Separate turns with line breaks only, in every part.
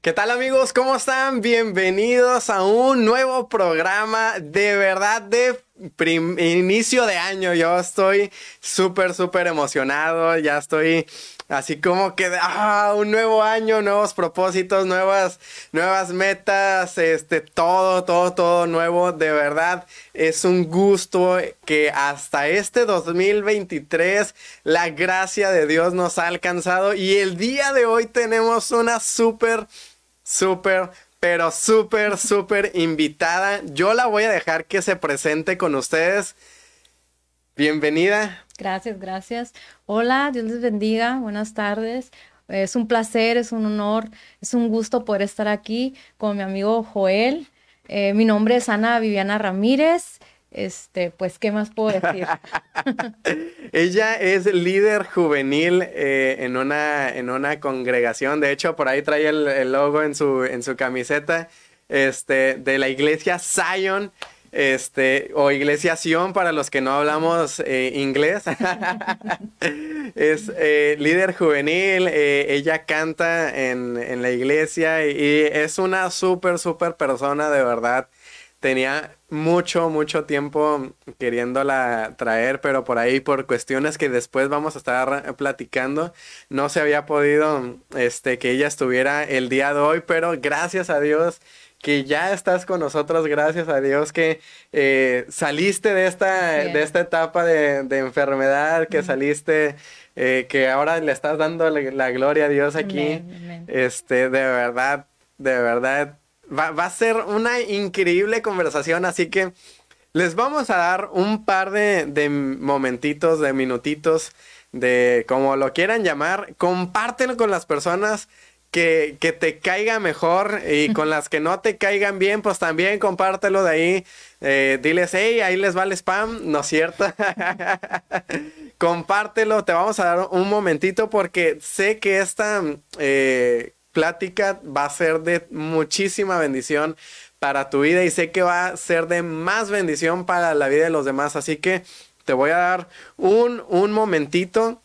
¿Qué tal amigos? ¿Cómo están? Bienvenidos a un nuevo programa de verdad de inicio de año. Yo estoy súper, súper emocionado. Ya estoy así como que, ah, un nuevo año, nuevos propósitos, nuevas, nuevas metas, este, todo, todo, todo nuevo. De verdad, es un gusto que hasta este 2023 la gracia de Dios nos ha alcanzado y el día de hoy tenemos una súper súper, pero súper, súper invitada. Yo la voy a dejar que se presente con ustedes. Bienvenida.
Gracias, gracias. Hola, Dios les bendiga. Buenas tardes. Es un placer, es un honor, es un gusto poder estar aquí con mi amigo Joel. Eh, mi nombre es Ana Viviana Ramírez este, pues, ¿qué más puedo decir?
Ella es líder juvenil eh, en, una, en una congregación. De hecho, por ahí trae el, logo en su, en su camiseta este, de la iglesia Zion. Este, o Iglesia Sion para los que no hablamos eh, inglés. es eh, líder juvenil, ella canta en, en, la iglesia y es una súper, súper persona de verdad tenía mucho, mucho tiempo queriéndola traer, pero por ahí, por cuestiones que después vamos a estar platicando, no se había podido, este, que ella estuviera el día de hoy, pero gracias a Dios que ya estás con nosotros, gracias a Dios que eh, saliste de esta, de esta etapa de, enfermedad, que saliste, eh, que ahora le estás dando la, gloria a Dios aquí. Este, de verdad, de verdad, Va, a ser una increíble conversación, así que les vamos a dar un par de, momentitos, de minutitos, de como lo quieran llamar. Compártelo con las personas que, te caiga mejor y con las que no te caigan bien, pues también compártelo de ahí. Eh, diles, hey, ahí les va el spam, ¿no es cierto? Compártelo, te vamos a dar un momentito porque sé que esta eh, plática va a ser de muchísima bendición para tu vida y sé que va a ser de más bendición para la vida de los demás. Así que te voy a dar un, un momentito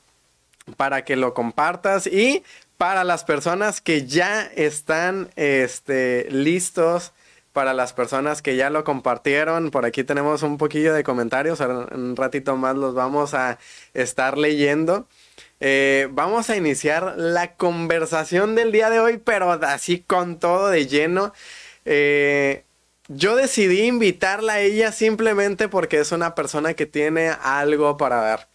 para que lo compartas y para las personas que ya están este, listos, para las personas que ya lo compartieron, por aquí tenemos un poquillo de comentarios, un ratito más los vamos a estar leyendo. Eh, vamos a iniciar la conversación del día de hoy, pero así con todo de lleno. Eh, yo decidí invitarla a ella simplemente porque es una persona que tiene algo para dar.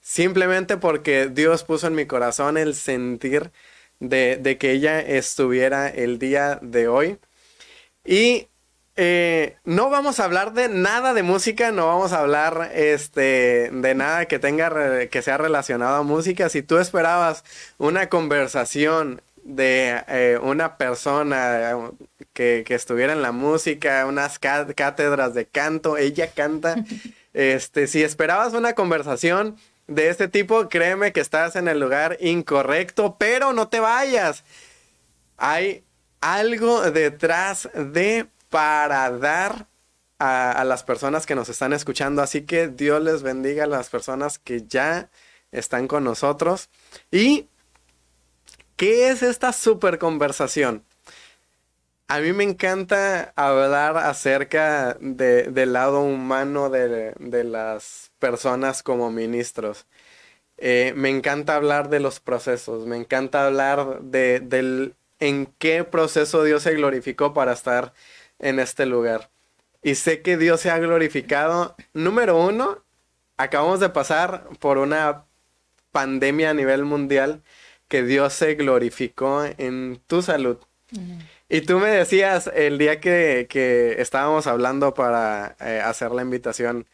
Simplemente porque Dios puso en mi corazón el sentir de, de que ella estuviera el día de hoy. Y eh, no vamos a hablar de nada de música, no vamos a hablar este, de nada que tenga que sea relacionado a música. Si tú esperabas una conversación de eh, una persona que, estuviera en la música, unas cátedras de canto, ella canta. Este, si esperabas una conversación de este tipo, créeme que estás en el lugar incorrecto, pero no te vayas. Hay algo detrás de para dar a, las personas que nos están escuchando. Así que Dios les bendiga a las personas que ya están con nosotros. ¿Y qué es esta super conversación? A mí me encanta hablar acerca del lado humano de, las personas como ministros. Eh, me encanta hablar de los procesos, me encanta hablar de, en qué proceso Dios se glorificó para estar en este lugar. Y sé que Dios se ha glorificado. Número uno, acabamos de pasar por una pandemia a nivel mundial que Dios se glorificó en tu salud. Y tú me decías el día que, estábamos hablando para eh, hacer la invitación,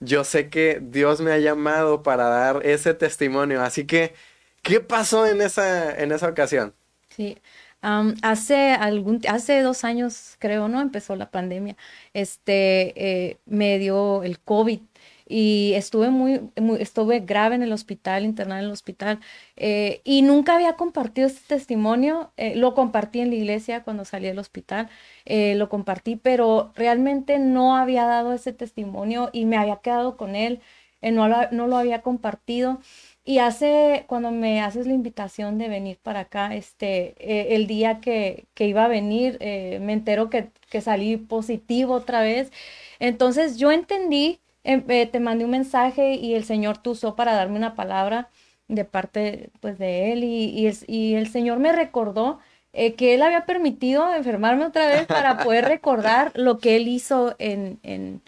yo sé que Dios me ha llamado para dar ese testimonio. Así que, ¿qué pasó en esa, en esa ocasión?
Sí, hace, algún, hace dos años, creo, ¿no? Empezó la pandemia. Este, eh, me dio el COVID y estuve muy, estuve grave en el hospital, internada en el hospital, eh, y nunca había compartido este testimonio, eh, lo compartí en la iglesia cuando salí del hospital, lo compartí, pero realmente no había dado ese testimonio y me había quedado con él, no, no lo había compartido. Y hace, cuando me haces la invitación de venir para acá, este, eh, el día que, que, iba a venir, eh, me entero que, que, salí positivo otra vez. Entonces yo entendí, em, eh, te mandé un mensaje y el Señor te usó para darme una palabra de parte pues de Él y, y, el, y el Señor me recordó que Él había permitido enfermarme otra vez para poder recordar lo que Él hizo en, en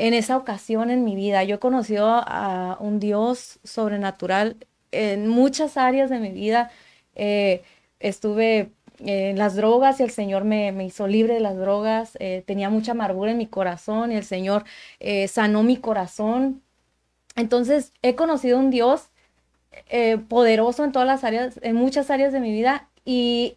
en esa ocasión en mi vida. Yo he conocido a un Dios sobrenatural en muchas áreas de mi vida. Eh, estuve en las drogas y el Señor me, hizo libre de las drogas. Eh, tenía mucha amargura en mi corazón y el Señor eh, sanó mi corazón. Entonces he conocido un Dios poderoso en todas las áreas, en muchas áreas de mi vida y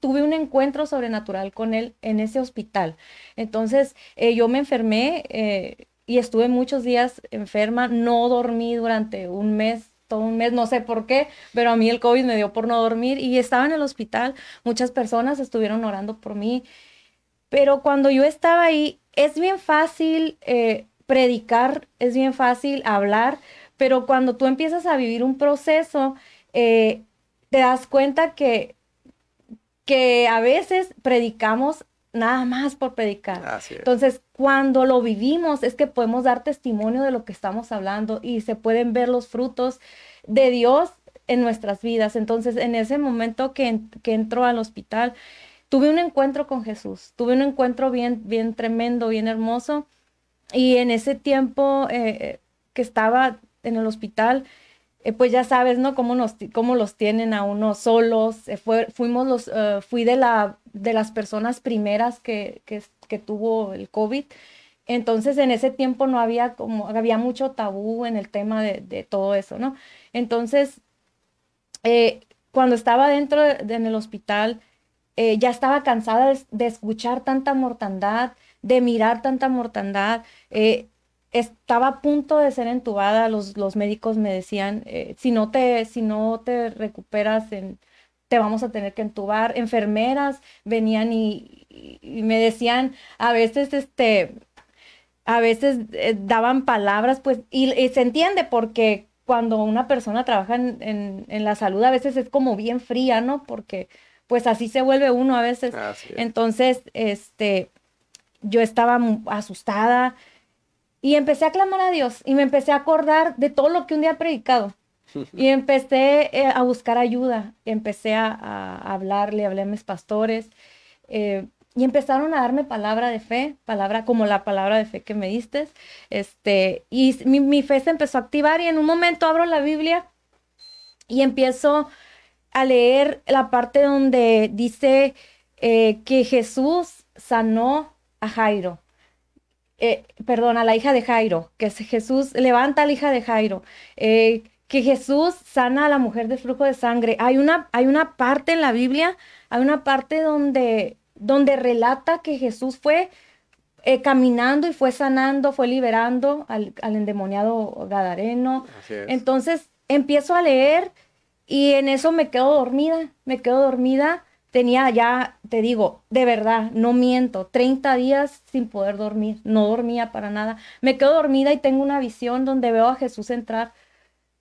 tuve un encuentro sobrenatural con él en ese hospital. Entonces, eh, yo me enfermé eh, y estuve muchos días enferma, no dormí durante un mes, todo un mes, no sé por qué, pero a mí el COVID me dio por no dormir y estaba en el hospital, muchas personas estuvieron orando por mí, pero cuando yo estaba ahí, es bien fácil eh, predicar, es bien fácil hablar, pero cuando tú empiezas a vivir un proceso, te das cuenta que que a veces predicamos nada más por predicar. Entonces, cuando lo vivimos es que podemos dar testimonio de lo que estamos hablando y se pueden ver los frutos de Dios en nuestras vidas. Entonces, en ese momento que, que entró al hospital, tuve un encuentro con Jesús, tuve un encuentro bien, bien tremendo, bien hermoso. Y en ese tiempo eh, que estaba en el hospital, eh, pues ya sabes, ¿no? Cómo, los tienen a uno solos. Eh, fuimos los, eh, fui de, la, de las personas primeras que, tuvo el COVID. Entonces, en ese tiempo no había como, había mucho tabú en el tema de, todo eso, ¿no? Entonces, cuando estaba dentro de, en el hospital, ya estaba cansada de, escuchar tanta mortandad, de mirar tanta mortandad estaba a punto de ser entubada, los, los médicos me decían, eh, si, no te, si no te recuperas, en, te vamos a tener que entubar. Enfermeras venían y, me decían, a veces, este, a veces eh, daban palabras, pues, y, se entiende porque cuando una persona trabaja en, en, la salud a veces es como bien fría, ¿no? Porque pues así se vuelve uno a veces. Entonces, este, yo estaba asustada, y empecé a clamar a Dios y me empecé a acordar de todo lo que un día he predicado. Y empecé eh, a buscar ayuda, empecé a, hablarle, hablé a mis pastores eh, y empezaron a darme palabra de fe, palabra como la palabra de fe que me diste. Este, y mi, fe se empezó a activar y en un momento abro la Biblia y empiezo a leer la parte donde dice eh, que Jesús sanó a Jairo eh, perdón, a la hija de Jairo, que Jesús levanta a la hija de Jairo, eh, que Jesús sana a la mujer de flujo de sangre. Hay una, hay una parte en la Biblia, hay una parte donde, donde relata que Jesús fue eh, caminando y fue sanando, fue liberando al, al endemoniado Gadareno. Entonces empiezo a leer y en eso me quedo dormida, me quedo dormida tenía ya, te digo, de verdad, no miento, 30 días sin poder dormir, no dormía para nada. Me quedo dormida y tengo una visión donde veo a Jesús entrar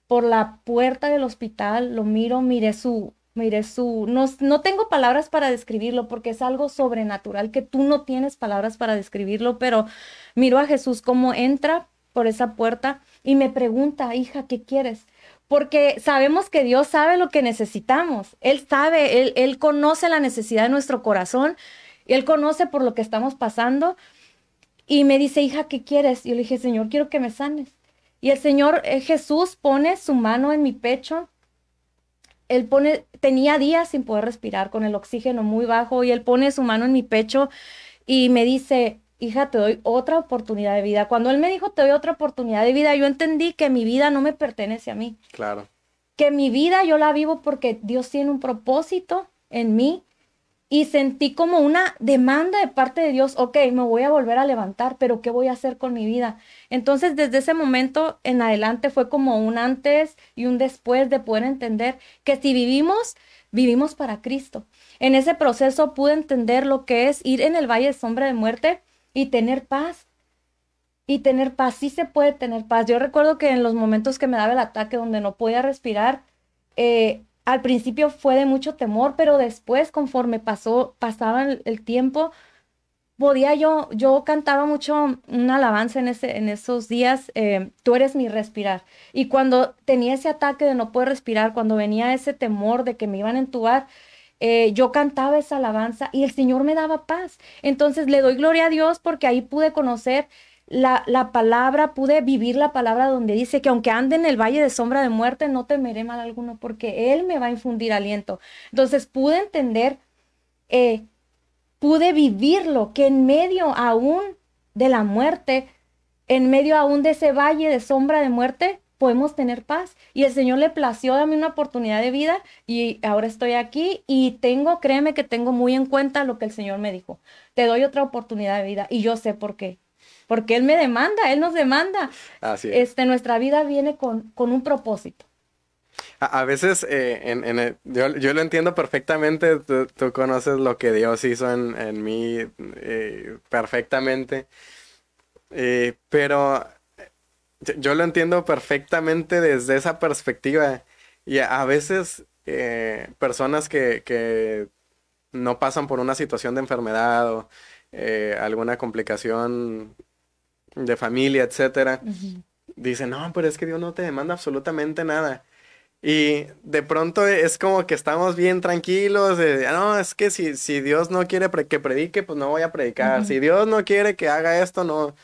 por la puerta del hospital, lo miro, miré su, miré su, no, no tengo palabras para describirlo porque es algo sobrenatural que tú no tienes palabras para describirlo, pero miro a Jesús como entra por esa puerta y me pregunta, hija, ¿qué quieres? Porque sabemos que Dios sabe lo que necesitamos. Él sabe, Él, conoce la necesidad de nuestro corazón, Él conoce por lo que estamos pasando. Y me dice, hija, ¿qué quieres? Y yo le dije, Señor, quiero que me sanes. Y el Señor eh, Jesús pone su mano en mi pecho. Él pone, tenía días sin poder respirar con el oxígeno muy bajo y él pone su mano en mi pecho y me dice, hija, te doy otra oportunidad de vida. Cuando él me dijo, te doy otra oportunidad de vida, yo entendí que mi vida no me pertenece a mí.
Claro.
Que mi vida yo la vivo porque Dios tiene un propósito en mí y sentí como una demanda de parte de Dios, ok, me voy a volver a levantar, pero ¿qué voy a hacer con mi vida? Entonces, desde ese momento en adelante fue como un antes y un después de poder entender que si vivimos, vivimos para Cristo. En ese proceso pude entender lo que es ir en el valle de sombra de muerte y tener paz. y tener paz. Sí se puede tener paz. Yo recuerdo que en los momentos que me daba el ataque donde no podía respirar, eh, al principio fue de mucho temor, pero después, conforme pasó, pasaba el, tiempo, podía yo, yo cantaba mucho una alabanza en, ese, en esos días, eh, tú eres mi respirar. Y cuando tenía ese ataque de no poder respirar, cuando venía ese temor de que me iban a entubar, eh, yo cantaba esa alabanza y el Señor me daba paz. Entonces le doy gloria a Dios porque ahí pude conocer la, la, palabra, pude vivir la palabra donde dice que aunque ande en el valle de sombra de muerte, no temeré mal alguno porque Él me va a infundir aliento. Entonces pude entender, eh, pude vivirlo, que en medio aún de la muerte, en medio aún de ese valle de sombra de muerte, podemos tener paz. Y el Señor le plació darme una oportunidad de vida y ahora estoy aquí y tengo, créeme que tengo muy en cuenta lo que el Señor me dijo. Te doy otra oportunidad de vida y yo sé por qué porque Él me demanda, Él nos demanda. Así es. Este, nuestra vida viene con, con un propósito.
A, veces, eh, en, yo, lo entiendo perfectamente, tú, conoces lo que Dios hizo en, mí eh, perfectamente, eh, pero yo, lo entiendo perfectamente desde esa perspectiva. Y a, veces personas que, que, no pasan por una situación de enfermedad o alguna complicación de familia, etcétera, dicen, no, pero es que Dios no te demanda absolutamente nada. Y de pronto es como que estamos bien tranquilos, de, no, es que si, si Dios no quiere que predique, pues no voy a predicar. Si Dios no quiere que haga esto, no,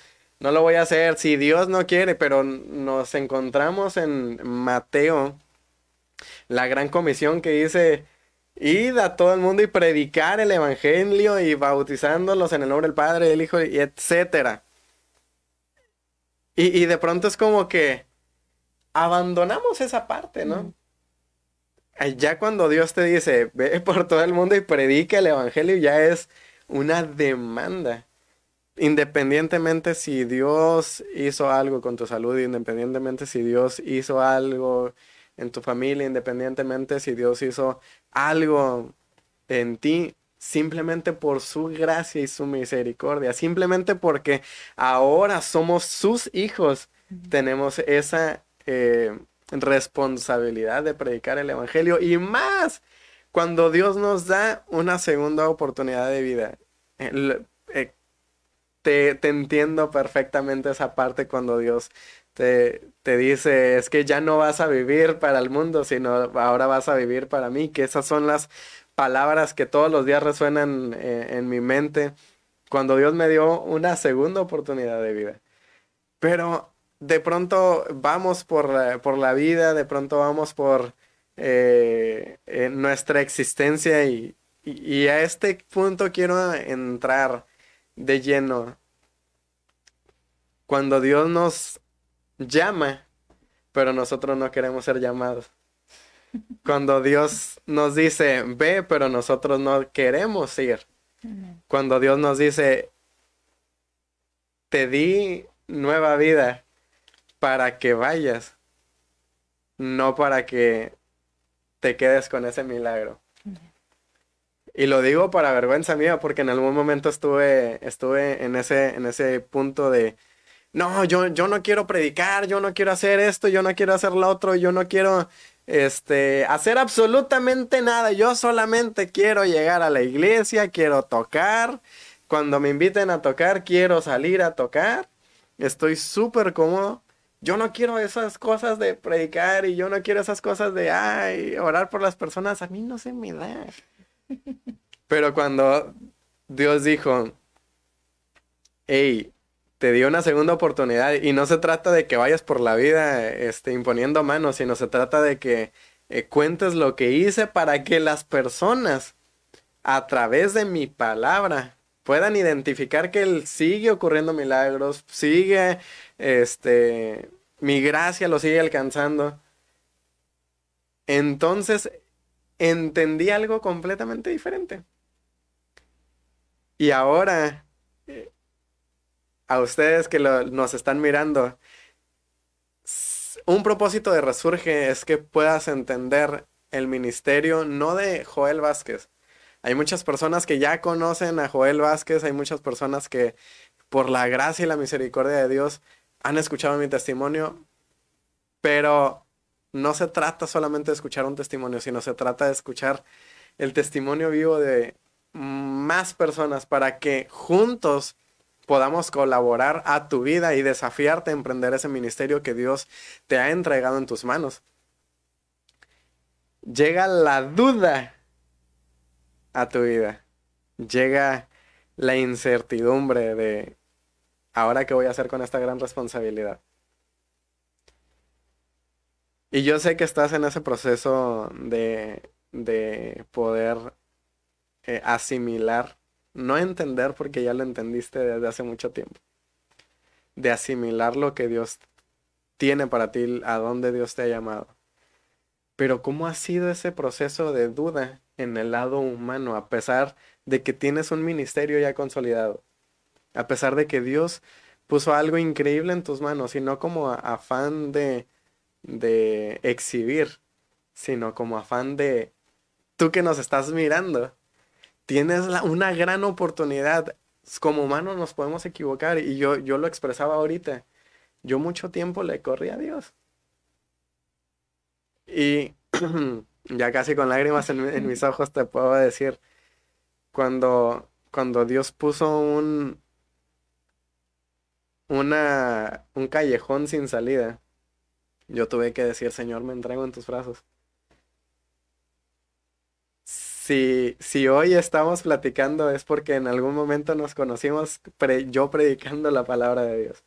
no lo voy a hacer. Si Dios no quiere, pero nos encontramos en Mateo, la gran comisión que dice, id a todo el mundo y predicar el Evangelio y bautizándolos en el nombre del Padre, del Hijo, y etcétera. Y, de pronto es como que abandonamos esa parte, ¿no? Ya cuando Dios te dice, ve por todo el mundo y predica el Evangelio, ya es una demanda. Independientemente si Dios hizo algo con tu salud, independientemente si Dios hizo algo en tu familia, independientemente si Dios hizo algo en ti, simplemente por su gracia y su misericordia, simplemente porque ahora somos sus hijos, tenemos esa eh, responsabilidad de predicar el Evangelio y más cuando Dios nos da una segunda oportunidad de vida. Te, te, entiendo perfectamente esa parte cuando Dios te, te dice, es que ya no vas a vivir para el mundo, sino ahora vas a vivir para mí, que esas son las palabras que todos los días resuenan eh, en mi mente cuando Dios me dio una segunda oportunidad de vida. Pero de pronto vamos por la, por la vida, de pronto vamos por eh, nuestra existencia y, y, a este punto quiero entrar de lleno. Cuando Dios nos llama, pero nosotros no queremos ser llamados. Cuando Dios nos dice, ve, pero nosotros no queremos ir. Cuando Dios nos dice, te di nueva vida para que vayas, no para que te quedes con ese milagro. Y lo digo para vergüenza mía porque en algún momento estuve, estuve en, ese, en ese punto de, no, yo, yo no quiero predicar, yo no quiero hacer esto, yo no quiero hacer lo otro, yo no quiero este, hacer absolutamente nada. Yo solamente quiero llegar a la iglesia, quiero tocar. Cuando me inviten a tocar, quiero salir a tocar. Estoy súper cómodo. Yo no quiero esas cosas de predicar y yo no quiero esas cosas de, ay, orar por las personas. A mí no se me da. Pero cuando Dios dijo, hey, te dio una segunda oportunidad y no se trata de que vayas por la vida este, imponiendo manos, sino se trata de que eh, cuentes lo que hice para que las personas a través de mi palabra puedan identificar que él sigue ocurriendo milagros, sigue, este, mi gracia lo sigue alcanzando. Entonces entendí algo completamente diferente. Y ahora a ustedes que nos están mirando, un propósito de Resurge es que puedas entender el ministerio no de Joel Vázquez. Hay muchas personas que ya conocen a Joel Vázquez, hay muchas personas que por la gracia y la misericordia de Dios, han escuchado mi testimonio, pero no se trata solamente de escuchar un testimonio, sino se trata de escuchar el testimonio vivo de más personas para que juntos podamos colaborar a tu vida y desafiarte a emprender ese ministerio que Dios te ha entregado en tus manos. Llega la duda a tu vida. Llega la incertidumbre de ahora qué voy a hacer con esta gran responsabilidad. Y yo sé que estás en ese proceso de, de poder eh, asimilar, no entender porque ya lo entendiste desde hace mucho tiempo, de asimilar lo que Dios tiene para ti, a dónde Dios te ha llamado. Pero ¿cómo ha sido ese proceso de duda en el lado humano, a pesar de que tienes un ministerio ya consolidado? A pesar de que Dios puso algo increíble en tus manos y no como afán de de exhibir, sino como afán de tú que nos estás mirando, tienes una gran oportunidad. Como humanos nos podemos equivocar y yo, yo lo expresaba ahorita. Yo mucho tiempo le corrí a Dios. Y ya casi con lágrimas en, en, mis ojos te puedo decir, cuando, cuando Dios puso un, una, un callejón sin salida, yo tuve que decir, Señor, me entrego en tus brazos. Si, si hoy estamos platicando es porque en algún momento nos conocimos yo predicando la palabra de Dios.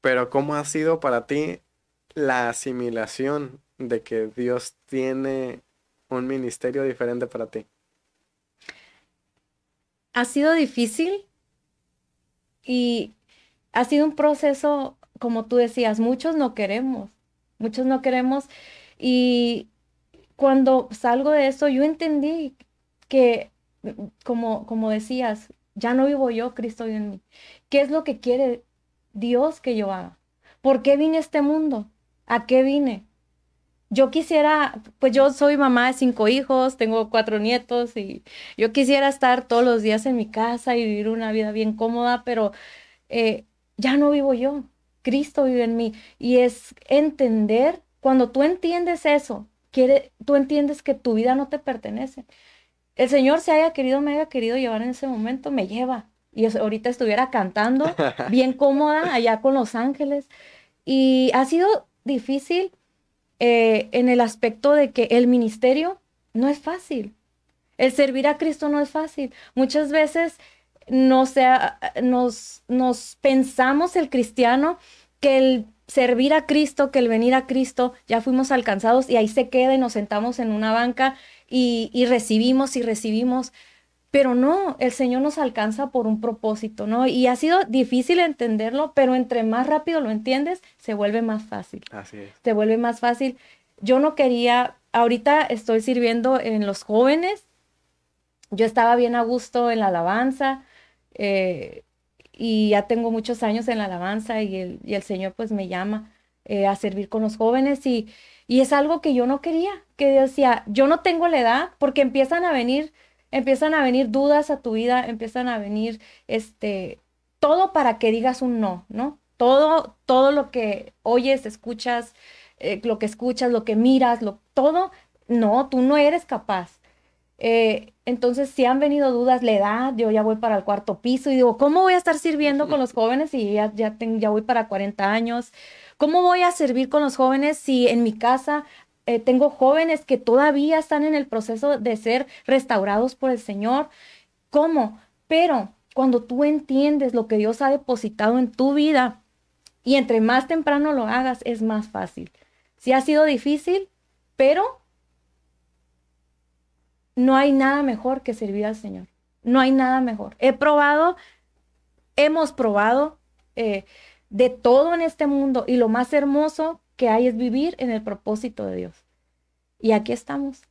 Pero ¿cómo ha sido para ti la asimilación de que Dios tiene un ministerio diferente para ti?
Ha sido difícil y ha sido un proceso como tú decías, muchos no queremos, muchos no queremos. Y cuando salgo de eso, yo entendí que, como, como decías, ya no vivo yo, Cristo vive en mí. ¿Qué es lo que quiere Dios que yo haga? ¿Por qué vine a este mundo? ¿A qué vine? Yo quisiera, pues yo soy mamá de cinco hijos, tengo cuatro nietos y yo quisiera estar todos los días en mi casa y vivir una vida bien cómoda, pero eh, ya no vivo yo. Cristo vive en mí. Y es entender, cuando tú entiendes eso, quiere, tú entiendes que tu vida no te pertenece. El Señor se haya querido, me haya querido llevar en ese momento, me lleva. Y ahorita estuviera cantando bien cómoda allá con los ángeles. Y ha sido difícil eh, en el aspecto de que el ministerio no es fácil. El servir a Cristo no es fácil. Muchas veces no sea, nos, nos pensamos el cristiano que el servir a Cristo, que el venir a Cristo, ya fuimos alcanzados y ahí se queda y nos sentamos en una banca y, y recibimos y recibimos. Pero no, el Señor nos alcanza por un propósito, ¿no? Y ha sido difícil entenderlo, pero entre más rápido lo entiendes, se vuelve más fácil.
Así es.
Se vuelve más fácil. Yo no quería, ahorita estoy sirviendo en los jóvenes, yo estaba bien a gusto en la alabanza, eh, y ya tengo muchos años en la alabanza y el, y el Señor pues me llama eh, a servir con los jóvenes y, y es algo que yo no quería, que decía, yo no tengo la edad porque empiezan a venir, empiezan a venir dudas a tu vida, empiezan a venir, este, todo para que digas un no, ¿no? Todo, todo lo que oyes, escuchas, eh, lo que escuchas, lo que miras, lo, todo, no, tú no eres capaz. Eh, entonces, si han venido dudas, la edad, yo ya voy para el cuarto piso y digo, ¿cómo voy a estar sirviendo con los jóvenes si ya, ya, ya voy para 40 años? ¿Cómo voy a servir con los jóvenes si en mi casa eh, tengo jóvenes que todavía están en el proceso de ser restaurados por el Señor? ¿Cómo? Pero cuando tú entiendes lo que Dios ha depositado en tu vida y entre más temprano lo hagas, es más fácil. Si ha sido difícil, pero no hay nada mejor que servir al Señor. No hay nada mejor. He probado, hemos probado eh, de todo en este mundo y lo más hermoso que hay es vivir en el propósito de Dios. Y aquí estamos.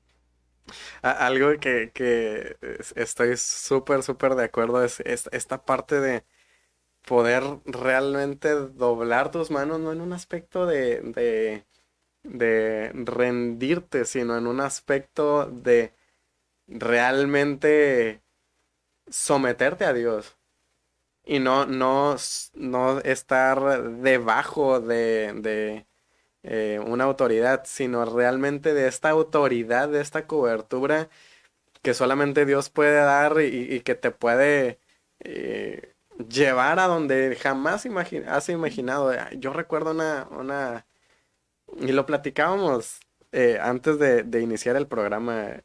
Algo que, estoy súper, súper de acuerdo es, esta parte de poder realmente doblar tus manos, no en un aspecto de, de rendirte, sino en un aspecto de realmente someterte a Dios. y no, no, no estar debajo de, de eh, una autoridad, sino realmente de esta autoridad, de esta cobertura que solamente Dios puede dar y, que te puede eh, llevar a donde jamás has imaginado. Yo recuerdo una, una, y lo platicábamos eh, antes de, de, iniciar el programa.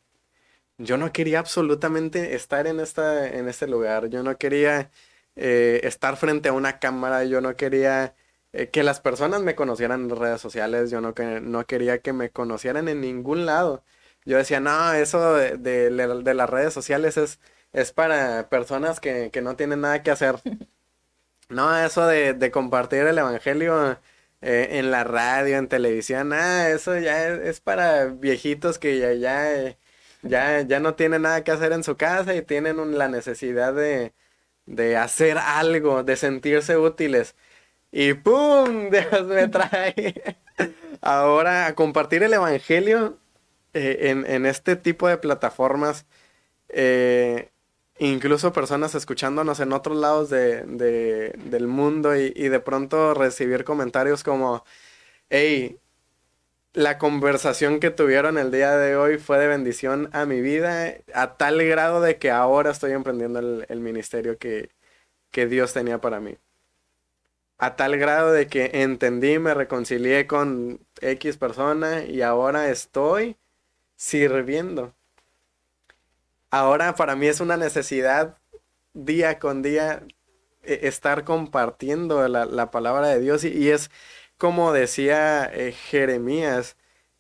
Yo no quería absolutamente estar en, esta, en este lugar. Yo no quería eh, estar frente a una cámara. Yo no quería eh, que las personas me conocieran en redes sociales. Yo no, que, no quería que me conocieran en ningún lado. Yo decía, no, eso de, de, las redes sociales es, es para personas que, que, no tienen nada que hacer. No, eso de, de compartir el evangelio eh, en la radio, en televisión, ah, eso ya es, para viejitos que ya, ya, ya, ya no tienen nada que hacer en su casa y tienen la necesidad de, de hacer algo, de sentirse útiles. Y ¡pum! Dios me trae ahora a compartir el Evangelio eh, en, en, este tipo de plataformas. Eh, incluso personas escuchándonos en otros lados de, del mundo y, de pronto recibir comentarios como, hey, la conversación que tuvieron el día de hoy fue de bendición a mi vida a tal grado de que ahora estoy emprendiendo el, ministerio que, que Dios tenía para mí. A tal grado de que entendí, me reconcilié con X persona y ahora estoy sirviendo ahora para mí es una necesidad día con día eh, estar compartiendo la, palabra de Dios y, es como decía eh, Jeremías,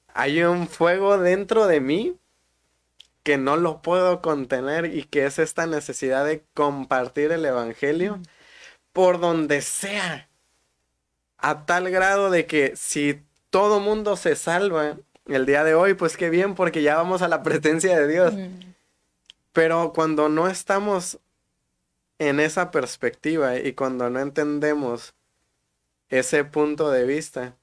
hay un fuego dentro de mí que no lo puedo contener y que es esta necesidad de compartir el Evangelio por donde sea, a tal grado de que si todo mundo se salva el día de hoy, pues qué bien, porque ya vamos a la presencia de Dios. Pero cuando no estamos en esa perspectiva y cuando no entendemos ese punto de vista,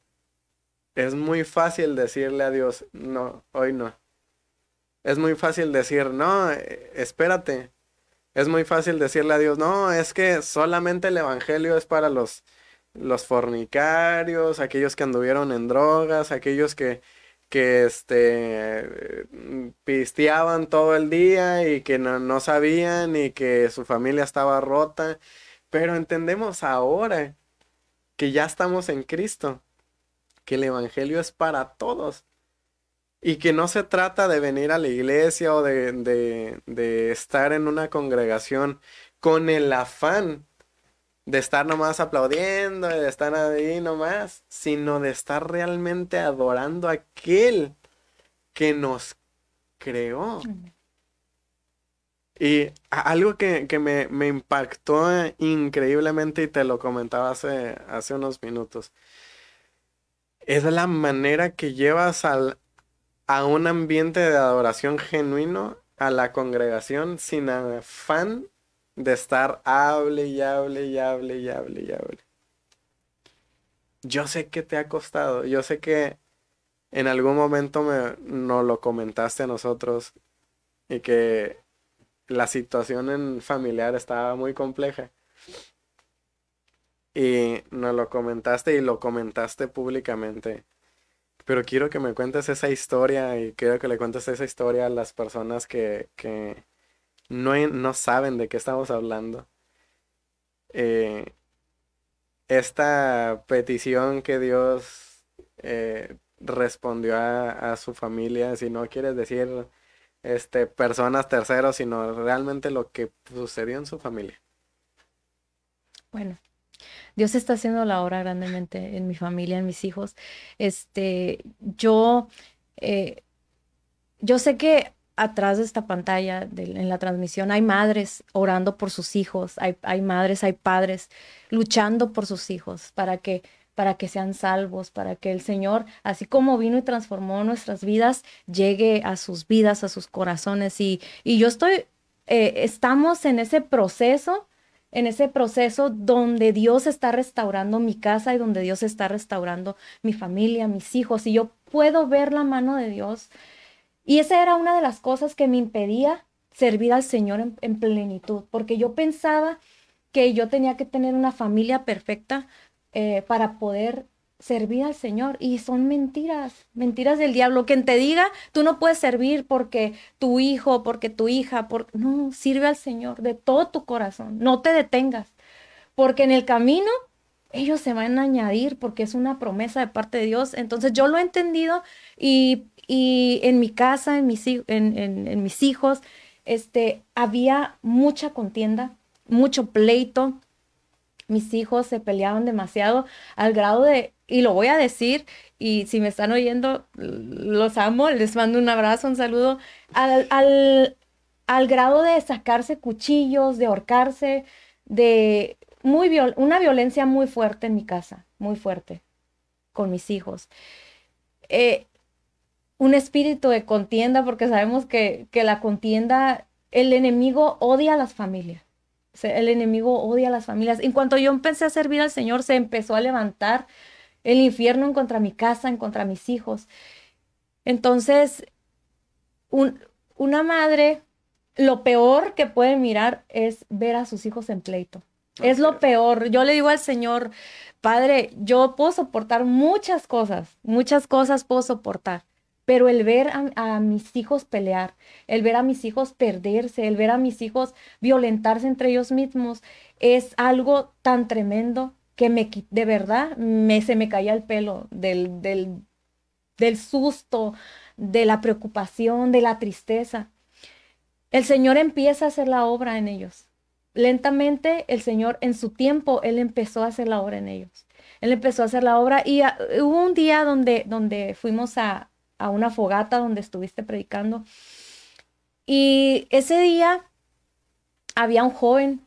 es muy fácil decirle a Dios, no, hoy no. Es muy fácil decir, no, eh, espérate. Es muy fácil decirle a Dios, no, es que solamente el Evangelio es para los, los fornicarios, aquellos que anduvieron en drogas, aquellos que, que este pisteaban todo el día y que no, sabían y que su familia estaba rota. Pero entendemos ahora que ya estamos en Cristo, que el Evangelio es para todos. Y que no se trata de venir a la iglesia o de, de, estar en una congregación con el afán de estar nomás aplaudiendo, de estar ahí nomás, sino de estar realmente adorando a aquel que nos creó. Y algo que, me, impactó increíblemente y te lo comentaba hace, hace unos minutos, es la manera que llevas al, a un ambiente de adoración genuino a la congregación sin afán de estar hable y hable y hable y hable y hable. Yo sé que te ha costado, yo sé que en algún momento me, nos lo comentaste a nosotros y que la situación en familiar estaba muy compleja. Y nos lo comentaste y lo comentaste públicamente. Pero quiero que me cuentes esa historia y quiero que le cuentes esa historia a las personas que, que, no, saben de qué estamos hablando. Eh, esta petición que Dios eh, respondió a, su familia, si no quieres decir este, personas terceros, sino realmente lo que sucedió en su familia.
Bueno, Dios está haciendo la obra grandemente en mi familia, en mis hijos. Este, yo, eh, yo sé que atrás de esta pantalla, en la transmisión, hay madres orando por sus hijos, hay, hay, madres, hay padres luchando por sus hijos para que, para que sean salvos, para que el Señor, así como vino y transformó nuestras vidas, llegue a sus vidas, a sus corazones. Y, y yo estoy, eh, estamos en ese proceso en ese proceso donde Dios está restaurando mi casa y donde Dios está restaurando mi familia, mis hijos, y yo puedo ver la mano de Dios y esa era una de las cosas que me impedía servir al Señor en, plenitud, porque yo pensaba que yo tenía que tener una familia perfecta eh, para poder servir al Señor. Y son mentiras, mentiras del diablo. Quien te diga, tú no puedes servir porque tu hijo, porque tu hija, por... no, sirve al Señor de todo tu corazón. No te detengas, porque en el camino ellos se van a añadir porque es una promesa de parte de Dios. Entonces yo lo he entendido y, en mi casa, en mis, en, en mis hijos, este, había mucha contienda, mucho pleito. Mis hijos se peleaban demasiado al grado de, y lo voy a decir, y si me están oyendo, los amo, les mando un abrazo, un saludo, al, al, al grado de sacarse cuchillos, de ahorcarse, de muy una violencia muy fuerte en mi casa, muy fuerte, con mis hijos. Eh, un espíritu de contienda, porque sabemos que, que, la contienda, el enemigo odia a las familias. El enemigo odia a las familias. En cuanto yo empecé a servir al Señor, se empezó a levantar el infierno en contra mi casa, en contra mis hijos. Entonces, una madre, lo peor que puede mirar es ver a sus hijos en pleito. Es lo peor. Yo le digo al Señor, Padre, yo puedo soportar muchas cosas, muchas cosas puedo soportar, pero el ver a, mis hijos pelear, el ver a mis hijos perderse, el ver a mis hijos violentarse entre ellos mismos, es algo tan tremendo que me, de verdad, me, se me caía el pelo del, del, del susto, de la preocupación, de la tristeza. El Señor empieza a hacer la obra en ellos lentamente el Señor en su tiempo, Él empezó a hacer la obra en ellos. Él empezó a hacer la obra y ah, hubo un día donde, donde fuimos a, a una fogata donde estuviste predicando. Y ese día había un joven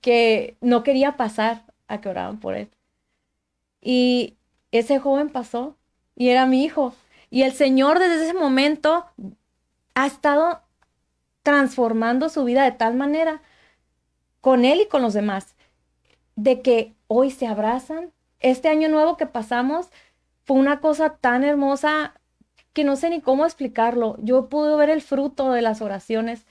que no quería pasar a que oraban por él. Y ese joven pasó y era mi hijo. Y el Señor desde ese momento ha estado transformando su vida de tal manera con él y con los demás, de que hoy se abrazan. Este año nuevo que pasamos fue una cosa tan hermosa que no sé ni cómo explicarlo. Yo pude ver el fruto de las oraciones.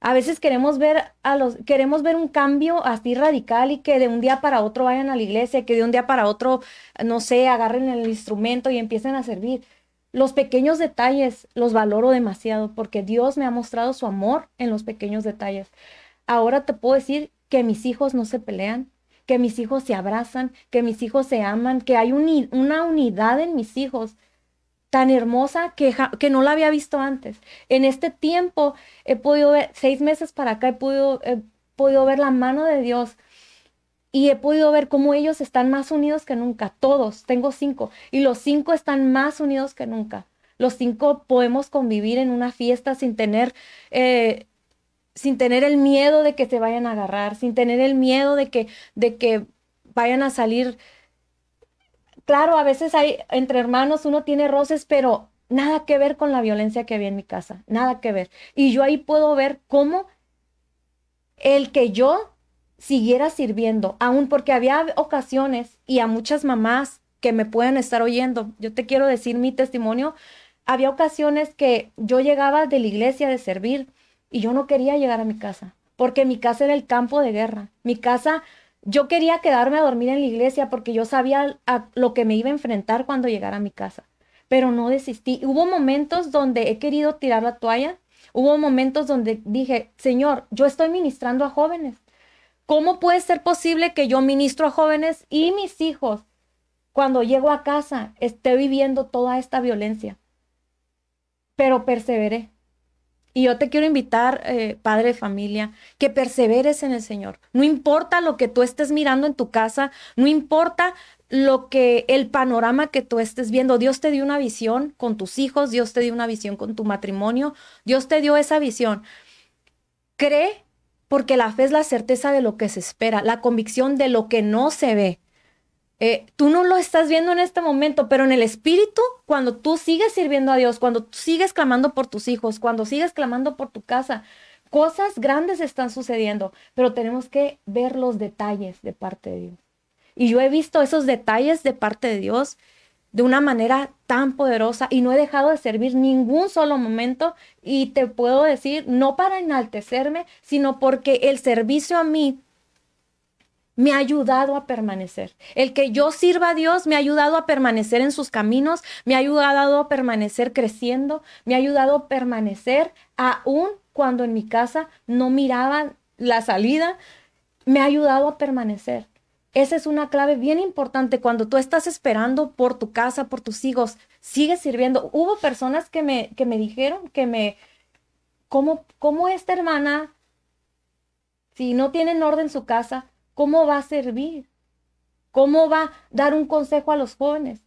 A veces queremos ver a los queremos ver un cambio así radical y que de un día para otro vayan a la iglesia, que de un día para otro no sé, agarren el instrumento y empiecen a servir. Los pequeños detalles los valoro demasiado porque Dios me ha mostrado su amor en los pequeños detalles. Ahora te puedo decir que mis hijos no se pelean, que mis hijos se abrazan, que mis hijos se aman, que hay una unidad en mis hijos tan hermosa que, que, no la había visto antes. En este tiempo he podido ver, seis meses para acá, he podido, he podido ver la mano de Dios y he podido ver cómo ellos están más unidos que nunca, todos, tengo cinco, y los cinco están más unidos que nunca. Los cinco podemos convivir en una fiesta sin tener eh, sin tener el miedo de que se vayan a agarrar, sin tener el miedo de que, de que vayan a salir. Claro, a veces hay entre hermanos uno tiene roces, pero nada que ver con la violencia que había en mi casa, nada que ver. Y yo ahí puedo ver cómo el que yo siguiera sirviendo, aún porque había ocasiones y a muchas mamás que me pueden estar oyendo, yo te quiero decir mi testimonio, había ocasiones que yo llegaba de la iglesia de servir y yo no quería llegar a mi casa, porque mi casa era el campo de guerra. Mi casa, yo quería quedarme a dormir en la iglesia porque yo sabía a lo que me iba a enfrentar cuando llegara a mi casa. Pero no desistí. Hubo momentos donde he querido tirar la toalla. Hubo momentos donde dije, Señor, yo estoy ministrando a jóvenes. ¿Cómo puede ser posible que yo ministro a jóvenes y mis hijos, cuando llego a casa, esté viviendo toda esta violencia? Pero perseveré. Y yo te quiero invitar, eh, padre de familia, que perseveres en el Señor. No importa lo que tú estés mirando en tu casa, no importa lo que el panorama que tú estés viendo. Dios te dio una visión con tus hijos, Dios te dio una visión con tu matrimonio, Dios te dio esa visión. Cree porque la fe es la certeza de lo que se espera, la convicción de lo que no se ve. Eh, tú no lo estás viendo en este momento, pero en el espíritu, cuando tú sigues sirviendo a Dios, cuando sigues clamando por tus hijos, cuando sigues clamando por tu casa, cosas grandes están sucediendo, pero tenemos que ver los detalles de parte de Dios. Y yo he visto esos detalles de parte de Dios de una manera tan poderosa y no he dejado de servir ningún solo momento y te puedo decir, no para enaltecerme, sino porque el servicio a mí me ha ayudado a permanecer. El que yo sirva a Dios me ha ayudado a permanecer en sus caminos, me ha ayudado a permanecer creciendo, me ha ayudado a permanecer aún cuando en mi casa no miraban la salida, me ha ayudado a permanecer. Esa es una clave bien importante cuando tú estás esperando por tu casa, por tus hijos, sigue sirviendo. Hubo personas que me, que me dijeron que me, ¿cómo, ¿cómo esta hermana, si no tiene en orden su casa, cómo va a servir? ¿Cómo va a dar un consejo a los jóvenes?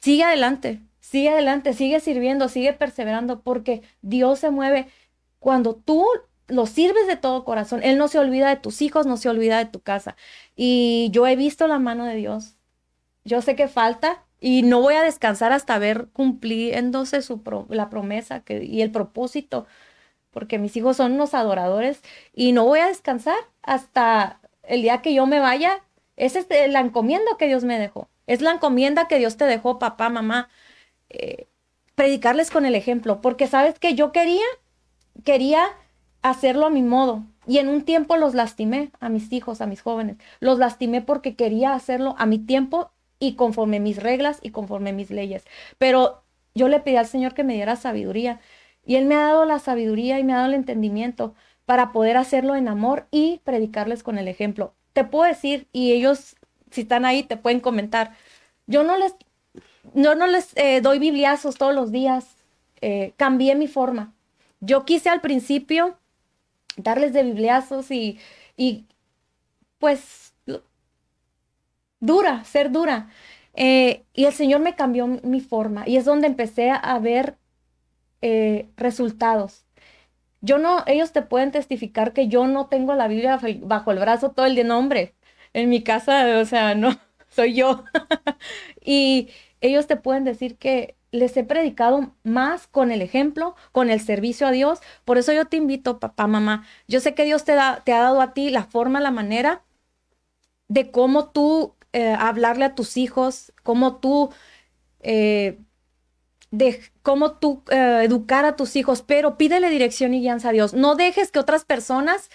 Sigue adelante, sigue adelante, sigue sirviendo, sigue perseverando, porque Dios se mueve cuando tú lo sirves de todo corazón. Él no se olvida de tus hijos, no se olvida de tu casa. Y yo he visto la mano de Dios. Yo sé que falta y no voy a descansar hasta ver cumpliéndose su la promesa y el propósito, porque mis hijos son unos adoradores y no voy a descansar hasta el día que yo me vaya. Esa es la encomienda que Dios me dejó. Es la encomienda que Dios te dejó, papá, mamá. Eh, predicarles con el ejemplo, porque sabes que yo quería, quería hacerlo a mi modo. Y en un tiempo los lastimé a mis hijos, a mis jóvenes. Los lastimé porque quería hacerlo a mi tiempo y conforme mis reglas y conforme mis leyes. Pero yo le pedí al Señor que me diera sabiduría. Y Él me ha dado la sabiduría y me ha dado el entendimiento para poder hacerlo en amor y predicarles con el ejemplo. Te puedo decir, y ellos, si están ahí, te pueden comentar. Yo no les, no les eh, doy bibliazos todos los días. Eh, cambié mi forma. Yo quise al principio darles de bibliazos y, y pues dura, ser dura. Eh, y el Señor me cambió mi forma y es donde empecé a ver eh, resultados. Yo no, ellos te pueden testificar que yo no tengo la Biblia bajo el brazo todo el día, nombre. En mi casa, o sea, no, soy yo. y ellos te pueden decir que les he predicado más con el ejemplo, con el servicio a Dios. Por eso yo te invito, papá, mamá. Yo sé que Dios te, da, te ha dado a ti la forma, la manera de cómo tú eh, hablarle a tus hijos, cómo tú, eh, de cómo tú eh, educar a tus hijos, pero pídele dirección y guianza a Dios. No dejes que otras personas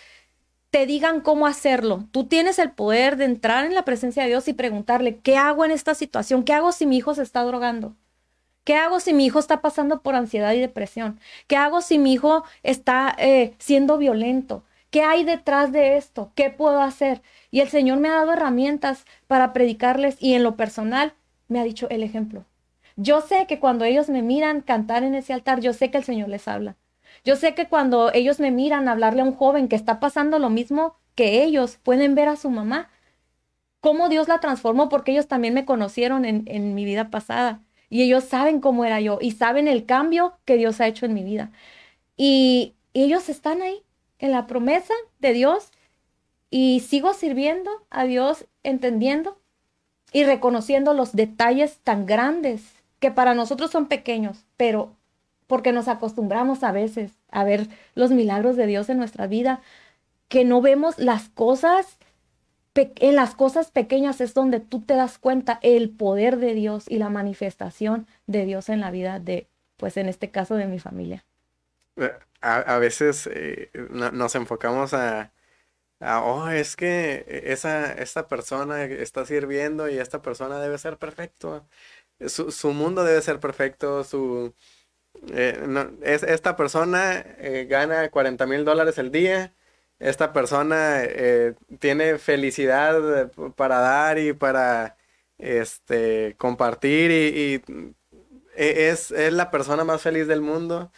te digan cómo hacerlo. Tú tienes el poder de entrar en la presencia de Dios y preguntarle, ¿qué hago en esta situación? ¿Qué hago si mi hijo se está drogando? ¿Qué hago si mi hijo está pasando por ansiedad y depresión? ¿Qué hago si mi hijo está eh, siendo violento? ¿Qué hay detrás de esto? ¿Qué puedo hacer? Y el Señor me ha dado herramientas para predicarles y en lo personal me ha dicho el ejemplo. Yo sé que cuando ellos me miran cantar en ese altar, yo sé que el Señor les habla. Yo sé que cuando ellos me miran hablarle a un joven que está pasando lo mismo que ellos, pueden ver a su mamá, cómo Dios la transformó porque ellos también me conocieron en, mi vida pasada y ellos saben cómo era yo y saben el cambio que Dios ha hecho en mi vida. Y, ellos están ahí en la promesa de Dios y sigo sirviendo a Dios entendiendo y reconociendo los detalles tan grandes que para nosotros son pequeños, pero porque nos acostumbramos a veces a ver los milagros de Dios en nuestra vida, que no vemos las cosas en las cosas pequeñas es donde tú te das cuenta el poder de Dios y la manifestación de Dios en la vida de, pues en este caso, de mi familia.
Eh, a, veces eh, nos enfocamos a, oh, es que esa, esta persona está sirviendo y esta persona debe ser perfecto. Su, mundo debe ser perfecto, su... Eh, es, esta persona gana 40 mil dólares el día, esta persona eh, tiene felicidad eh, para dar y para este compartir y, e, es, es, la persona más feliz del mundo.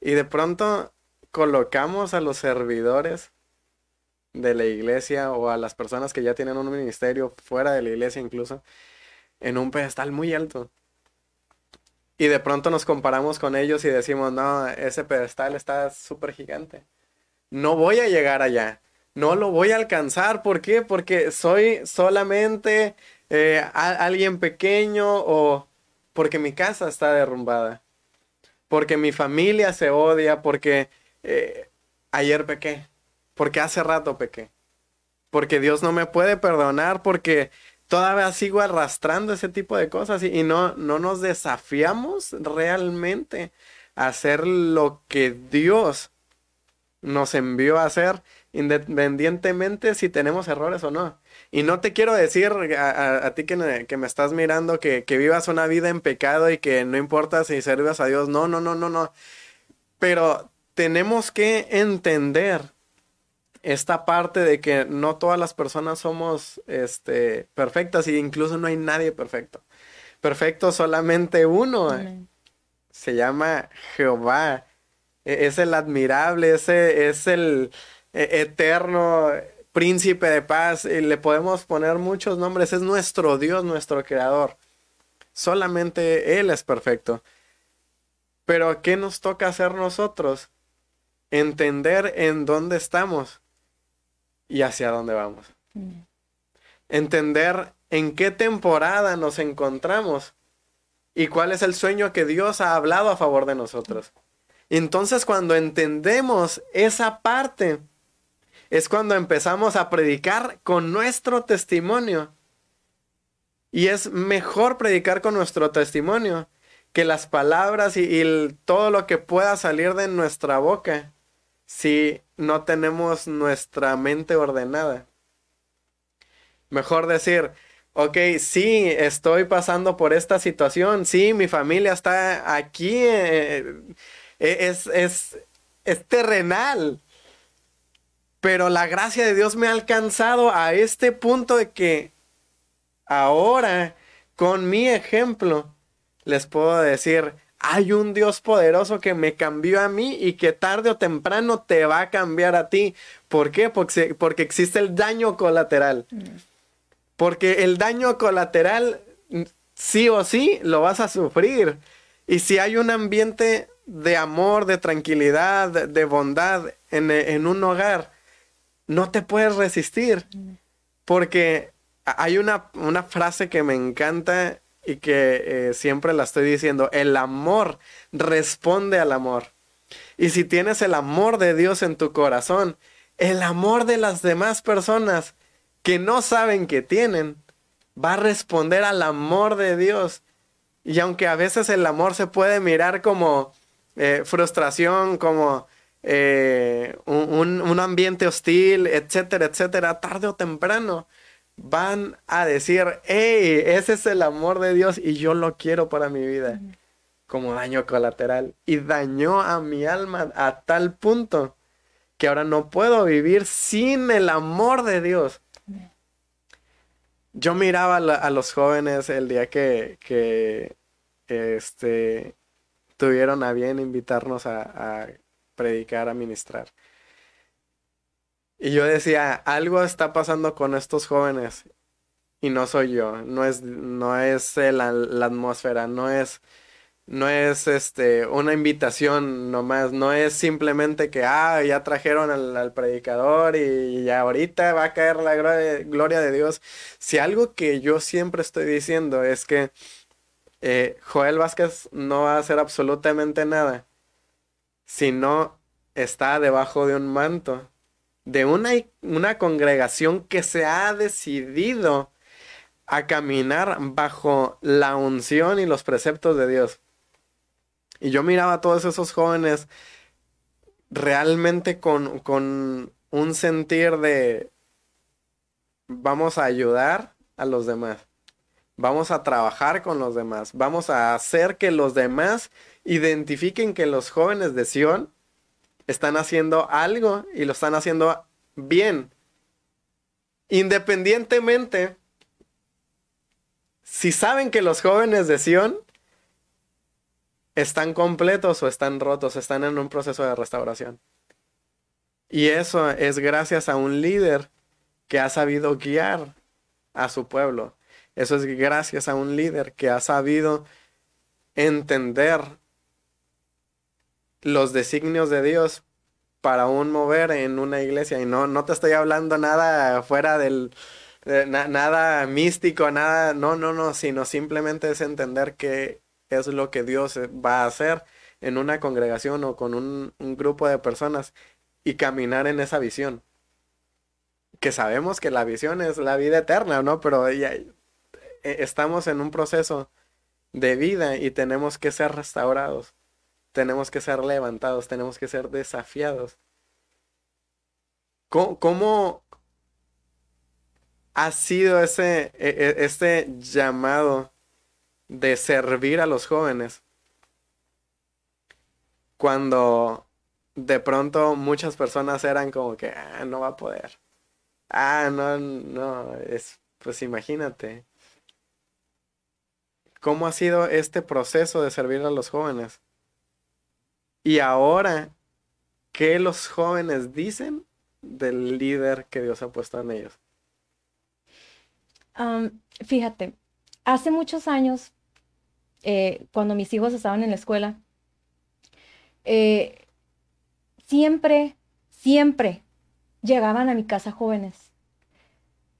Y de pronto colocamos a los servidores de la iglesia o a las personas que ya tienen un ministerio fuera de la iglesia incluso en un pedestal muy alto. Y de pronto nos comparamos con ellos y decimos, no, ese pedestal está súper gigante no voy a llegar allá, no lo voy a alcanzar. ¿Por qué? Porque soy solamente eh, alguien pequeño o porque mi casa está derrumbada, porque mi familia se odia, porque eh, ayer pequé, porque hace rato pequé, porque Dios no me puede perdonar, porque todavía sigo arrastrando ese tipo de cosas y, no, no nos desafiamos realmente a hacer lo que Dios nos envió a hacer, independientemente si tenemos errores o no. Y no te quiero decir a, ti que me, que me, estás mirando que, que, vivas una vida en pecado y que no importa si sirves a Dios. No, no, no, no, no. Pero tenemos que entender esta parte de que no todas las personas somos este, perfectas y incluso no hay nadie perfecto. Perfecto solamente uno. Se llama Jehová. E, es el admirable, ese es el e, eterno príncipe de paz. Y le podemos poner muchos nombres. Es nuestro Dios, nuestro creador. Solamente Él es perfecto. Pero ¿qué nos toca hacer nosotros? Entender en dónde estamos y hacia dónde vamos. Mm. Entender en qué temporada nos encontramos y cuál es el sueño que Dios ha hablado a favor de nosotros. Entonces cuando entendemos esa parte, es cuando empezamos a predicar con nuestro testimonio. Y es mejor predicar con nuestro testimonio que las palabras y, todo lo que pueda salir de nuestra boca si no tenemos nuestra mente ordenada. Mejor decir, ok, sí, estoy pasando por esta situación, sí, mi familia está aquí, eh, eh, es, es, es terrenal, pero la gracia de Dios me ha alcanzado a este punto de que ahora, con mi ejemplo, les puedo decir, hay un Dios poderoso que me cambió a mí y que tarde o temprano te va a cambiar a ti. ¿Por qué? Porque, porque existe el daño colateral. Mm. Porque el daño colateral, sí o sí, lo vas a sufrir. Y si hay un ambiente de amor, de tranquilidad, de, bondad en, en, un hogar, no te puedes resistir. Mm. Porque hay una, una frase que me encanta y que eh, siempre la estoy diciendo, el amor responde al amor. Y si tienes el amor de Dios en tu corazón, el amor de las demás personas que no saben que tienen, va a responder al amor de Dios. Y aunque a veces el amor se puede mirar como eh, frustración, como eh, un, un ambiente hostil, etcétera, etcétera, tarde o temprano, van a decir, hey, ese es el amor de Dios y yo lo quiero para mi vida, como daño colateral. Y dañó a mi alma a tal punto que ahora no puedo vivir sin el amor de Dios. Yo miraba a, los jóvenes el día que, que este, tuvieron a bien invitarnos a, a predicar, a ministrar. Y yo decía, algo está pasando con estos jóvenes y no soy yo, no es, no es la, atmósfera, no es, no es este, una invitación nomás, no es simplemente que, ah, ya trajeron al, predicador y ya ahorita va a caer la gloria, de Dios. Si algo que yo siempre estoy diciendo es que eh, Joel Vázquez no va a hacer absolutamente nada si no está debajo de un manto de una, una congregación que se ha decidido a caminar bajo la unción y los preceptos de Dios. Y yo miraba a todos esos jóvenes realmente con, con un sentir de vamos a ayudar a los demás. Vamos a trabajar con los demás. Vamos a hacer que los demás identifiquen que los jóvenes de Sion están haciendo algo y lo están haciendo bien. Independientemente, si saben que los jóvenes de Sion están completos o están rotos, están en un proceso de restauración. Y eso es gracias a un líder que ha sabido guiar a su pueblo. Eso es gracias a un líder que ha sabido entender los designios de Dios para un mover en una iglesia. Y no, no te estoy hablando nada fuera del... nada místico, nada... No, no, no, sino simplemente es entender qué es lo que Dios va a hacer en una congregación o con un, un grupo de personas y caminar en esa visión. Que sabemos que la visión es la vida eterna, ¿no? Pero ya, e, estamos en un proceso de vida y tenemos que ser restaurados tenemos que ser levantados, tenemos que ser desafiados. ¿Cómo, ha sido ese, e, e, este llamado de servir a los jóvenes? Cuando de pronto muchas personas eran como que, ah, no va a poder. Ah, no, no, es, pues imagínate. ¿Cómo ha sido este proceso de servir a los jóvenes? Y ahora, ¿qué los jóvenes dicen del líder que Dios ha puesto en ellos?
fíjate, hace muchos años, eh, cuando mis hijos estaban en la escuela, eh, siempre, siempre llegaban a mi casa jóvenes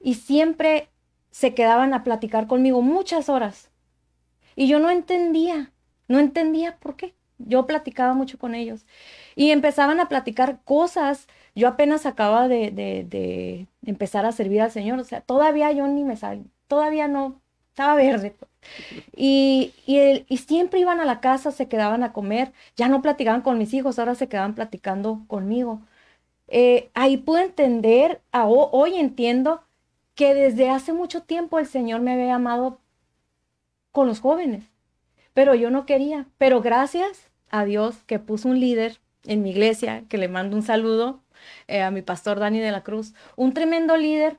y siempre se quedaban a platicar conmigo muchas horas. Y yo no entendía, no entendía por qué. Yo platicaba mucho con ellos y empezaban a platicar cosas. Yo apenas acababa de, de, empezar a servir al Señor, o sea, todavía yo ni me salí, todavía no, estaba verde. Pues. Y, y, y, siempre iban a la casa, se quedaban a comer, ya no platicaban con mis hijos, ahora se quedaban platicando conmigo. Eh, ahí pude entender, hoy entiendo que desde hace mucho tiempo el Señor me había amado con los jóvenes pero yo no quería. Pero gracias a Dios que puso un líder en mi iglesia, que le mando un saludo eh, a mi pastor Dani de la Cruz, un tremendo líder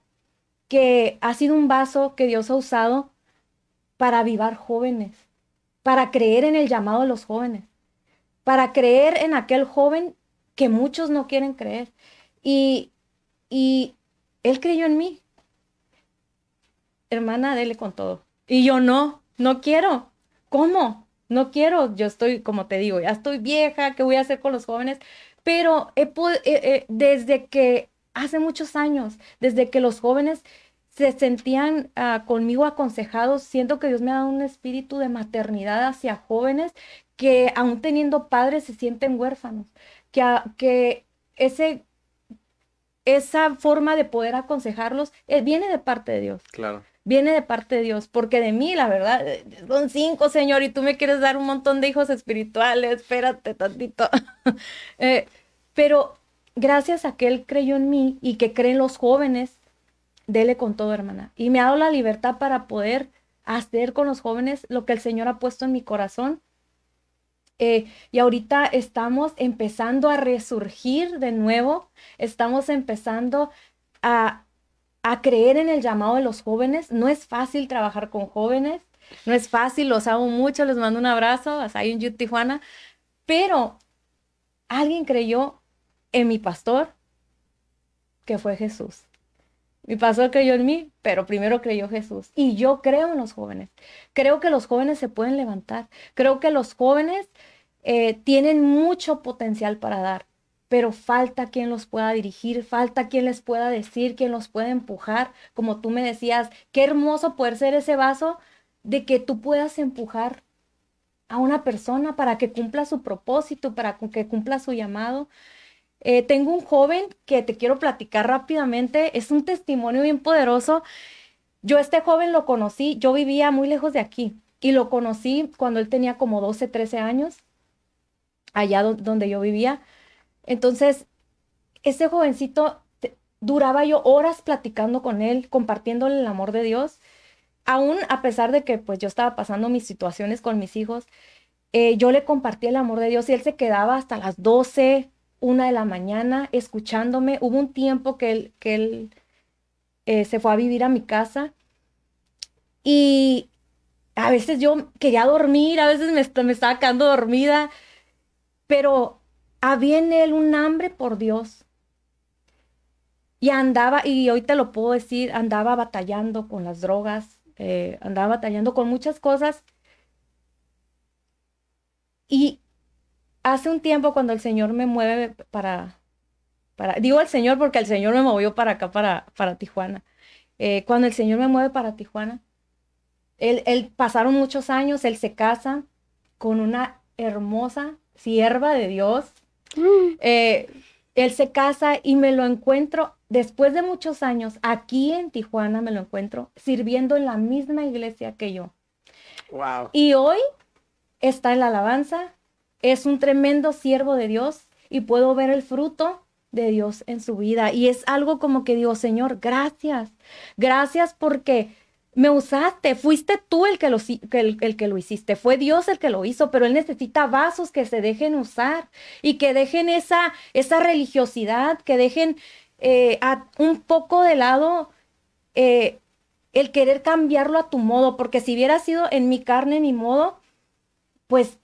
que ha sido un vaso que Dios ha usado para avivar jóvenes, para creer en el llamado de los jóvenes, para creer en aquel joven que muchos no quieren creer. Y, y él creyó en mí. Hermana, dele con todo. Y yo no, no quiero. ¿Cómo? No quiero, yo estoy, como te digo, ya estoy vieja, ¿qué voy a hacer con los jóvenes? Pero desde que hace muchos años, desde que los jóvenes se sentían ah, conmigo aconsejados, siento que Dios me ha dado un espíritu de maternidad hacia jóvenes que aún teniendo padres se sienten huérfanos, que, ese, esa forma de poder aconsejarlos eh, viene de parte de Dios.
Claro
viene de parte de Dios, porque de mí, la verdad, son cinco, Señor, y tú me quieres dar un montón de hijos espirituales, espérate tantito. Eh, pero gracias a que Él creyó en mí y que creen los jóvenes, dele con todo, hermana. Y me ha dado la libertad para poder hacer con los jóvenes lo que el Señor ha puesto en mi corazón. Eh, y ahorita estamos empezando a resurgir de nuevo, estamos empezando a, a creer en el llamado de los jóvenes. No es fácil trabajar con jóvenes, no es fácil, los amo mucho, les mando un abrazo, ahí en Youth Tijuana, pero alguien creyó en mi pastor, que fue Jesús. Mi pastor creyó en mí, pero primero creyó Jesús. Y yo creo en los jóvenes. Creo que los jóvenes se pueden levantar. Creo que los jóvenes eh, tienen mucho potencial para dar pero falta quien los pueda dirigir, falta quien les pueda decir, quien los pueda empujar. Como tú me decías, qué hermoso poder ser ese vaso de que tú puedas empujar a una persona para que cumpla su propósito, para que cumpla su llamado. Eh, tengo un joven que te quiero platicar rápidamente, es un testimonio bien poderoso. Yo este joven lo conocí, yo vivía muy lejos de aquí y lo conocí cuando él tenía como 12, 13 años, allá donde yo vivía. Entonces, ese jovencito, duraba yo horas platicando con él, compartiéndole el amor de Dios, aún a pesar de que pues yo estaba pasando mis situaciones con mis hijos, eh, yo le compartí el amor de Dios y él se quedaba hasta las 12, una de la mañana escuchándome. Hubo un tiempo que él, que él eh, se fue a vivir a mi casa y a veces yo quería dormir, a veces me, me estaba quedando dormida, pero había en él un hambre por Dios. Y andaba, y hoy te lo puedo decir, andaba batallando con las drogas, eh, andaba batallando con muchas cosas. Y hace un tiempo cuando el Señor me mueve para, para digo el Señor porque el Señor me movió para acá, para, para Tijuana. Eh, cuando el Señor me mueve para Tijuana, él, pasaron muchos años, él se casa con una hermosa sierva de Dios, eh, él se casa y me lo encuentro después de muchos años, aquí en Tijuana me lo encuentro, sirviendo en la misma iglesia que yo.
Wow.
Y hoy está en la alabanza, es un tremendo siervo de Dios y puedo ver el fruto de Dios en su vida. Y es algo como que digo, Señor, gracias. Gracias porque me usaste, fuiste tú el que, lo, el, el, que lo hiciste, fue Dios el que lo hizo, pero Él necesita vasos que se dejen usar y que dejen esa, esa religiosidad, que dejen eh, a un poco de lado eh, el querer cambiarlo a tu modo, porque si hubiera sido en mi carne, mi modo, pues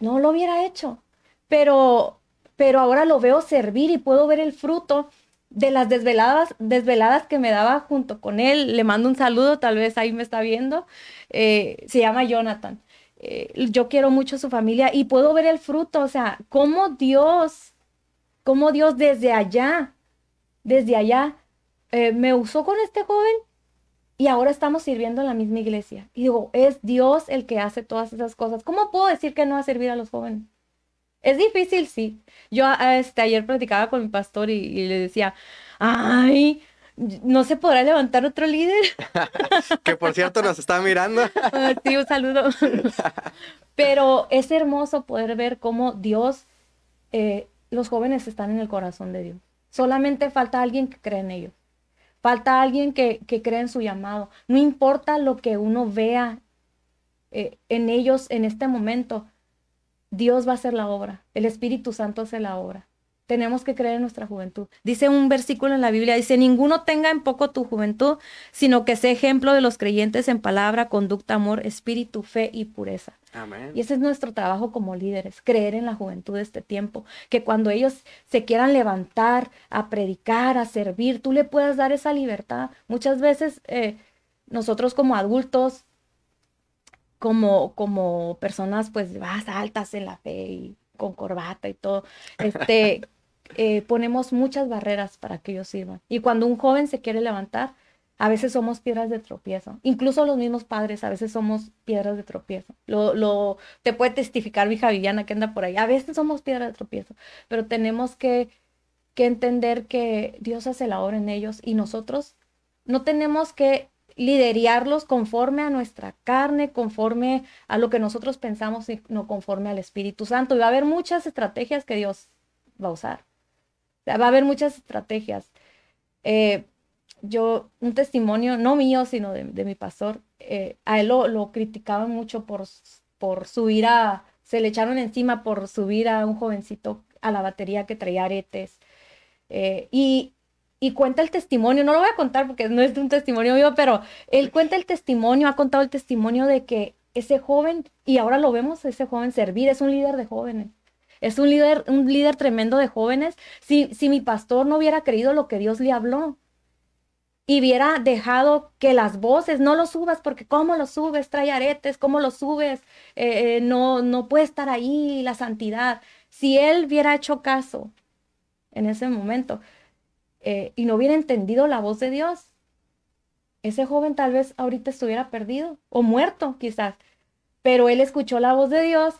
no lo hubiera hecho. Pero, pero ahora lo veo servir y puedo ver el fruto de las desveladas, desveladas que me daba junto con él. Le mando un saludo, tal vez ahí me está viendo. Eh, se llama Jonathan. yo quiero mucho a su familia y puedo ver el fruto, o sea, cómo Dios, cómo Dios desde allá desde allá, eh, me usó con este joven y ahora estamos sirviendo en la misma iglesia. Y digo, es Dios el que hace todas esas cosas. ¿Cómo puedo decir que no va a servir a los jóvenes? Es difícil, sí. Yo este, ayer platicaba con mi pastor y, le decía, ay, ¿no se podrá levantar otro líder?
que por cierto nos está mirando.
Ah, sí, un saludo. Pero es hermoso poder ver cómo Dios, eh, los jóvenes están en el corazón de Dios. Solamente falta alguien que cree en ellos. Falta alguien que, que cree en su llamado. No importa lo que uno vea eh, en ellos en este momento, Dios va a hacer la obra. El Espíritu Santo hace la obra tenemos que creer en nuestra juventud. Dice un versículo en la Biblia, dice, ninguno tenga en poco tu juventud, sino que sea ejemplo de los creyentes en palabra, conducta, amor, espíritu, fe y pureza. Amén. Y ese es nuestro trabajo como líderes, creer en la juventud de este tiempo, que cuando ellos se quieran levantar a predicar, a servir, tú le puedas dar esa libertad. Muchas veces eh, nosotros como adultos, como, como personas pues más altas en la fe y con corbata y todo, este, Eh, ponemos muchas barreras para que ellos sirvan. Y cuando un joven se quiere levantar, a veces somos piedras de tropiezo. Incluso los mismos padres a veces somos piedras de tropiezo. Lo, lo, te puede testificar mi hija Viviana que anda por ahí. A veces somos piedras de tropiezo, pero tenemos que, que entender que Dios hace la obra en ellos y nosotros no tenemos que liderarlos conforme a nuestra carne, conforme a lo que nosotros pensamos, no conforme al Espíritu Santo. Y va a haber muchas estrategias que Dios va a usar va a haber muchas estrategias. Eh, yo, un testimonio, no mío, sino de, mi pastor, eh, a él lo, criticaban mucho por, por subir a, se le echaron encima por subir a un jovencito a la batería que traía aretes. Eh, y, y cuenta el testimonio, no lo voy a contar porque no es un testimonio mío, pero él cuenta el testimonio, ha contado el testimonio de que ese joven, y ahora lo vemos, ese joven servir, es un líder de jóvenes. Es un líder, un líder tremendo de jóvenes. Si, si mi pastor no hubiera creído lo que Dios le habló y hubiera dejado que las voces, no lo subas porque cómo lo subes, trae aretes, cómo lo subes, eh, eh, no, no puede estar ahí la santidad. Si él hubiera hecho caso en ese momento eh, y no hubiera entendido la voz de Dios, ese joven tal vez ahorita estuviera perdido o muerto quizás. Pero él escuchó la voz de Dios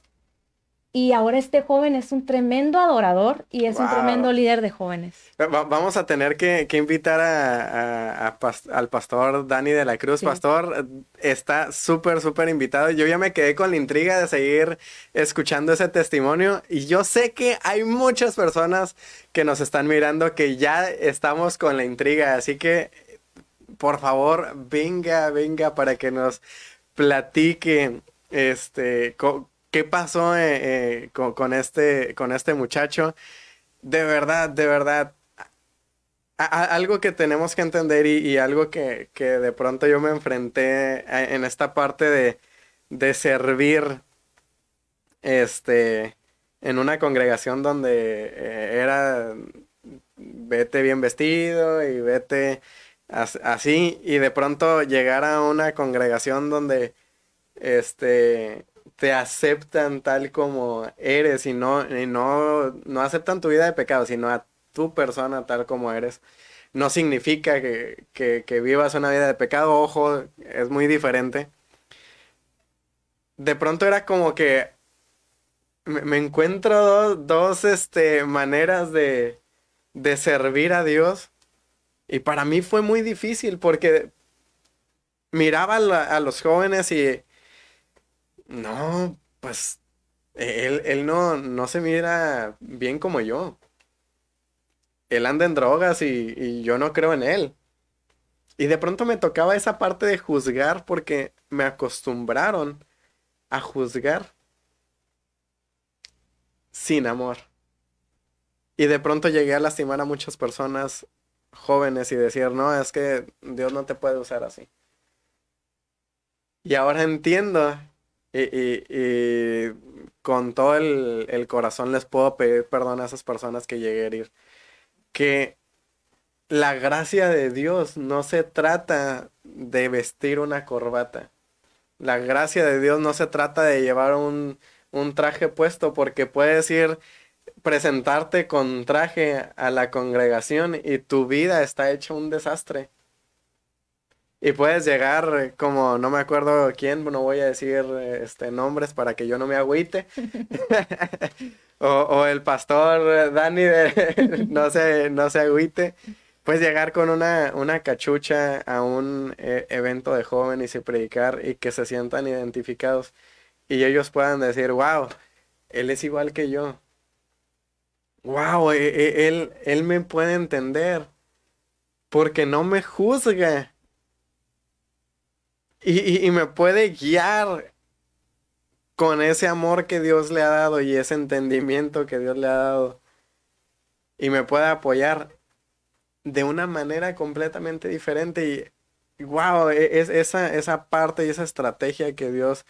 y ahora este joven es un tremendo adorador y es un tremendo líder de jóvenes.
vamos a tener que, invitar a, al pastor Dani de la Cruz. Pastor, está súper, súper invitado. Yo ya me quedé con la intriga de seguir escuchando ese testimonio y yo sé que hay muchas personas que nos están mirando que ya estamos con la intriga. Así que, por favor, venga, venga para que nos platique este qué pasó eh, eh, con, este, con este muchacho. De verdad, de verdad, algo que tenemos que entender y, algo que, de pronto yo me enfrenté eh, en esta parte de, de servir este, en una congregación donde era vete bien vestido y vete así y de pronto llegar a una congregación donde este te aceptan tal como eres y no, no, no aceptan tu vida de pecado, sino a tu persona tal como eres. No significa que, vivas una vida de pecado, ojo, es muy diferente. De pronto era como que me, encuentro dos, este, maneras de, de servir a Dios. Y para mí fue muy difícil porque miraba a los jóvenes y no, pues él, él no, no se mira bien como yo. él anda en drogas y, y yo no creo en él. Y de pronto me tocaba esa parte de juzgar porque me acostumbraron a juzgar sin amor. Y de pronto llegué a lastimar a muchas personas jóvenes y decir, no, es que Dios no te puede usar así. Y ahora entiendo y, con todo el, el, corazón les puedo pedir perdón a esas personas que llegué a herir. Que la gracia de Dios no se trata de vestir una corbata. La gracia de Dios no se trata de llevar un, un traje puesto porque puedes ir presentarte con traje a la congregación y tu vida está hecha un desastre. Y puedes llegar como, no me acuerdo quién, no voy a decir este, nombres para que yo no me agüite. o, el pastor Dani, de, no, se, no se agüite. Puedes llegar con una, una cachucha a un eh, evento de jóvenes y predicar y que se sientan identificados y ellos puedan decir, wow, él es igual que yo. Wow, e, e, él, él me puede entender porque no me juzga y, y me puede guiar con ese amor que Dios le ha dado y ese entendimiento que Dios le ha dado y me puede apoyar de una manera completamente diferente y wow, e, es esa, esa parte y esa estrategia que Dios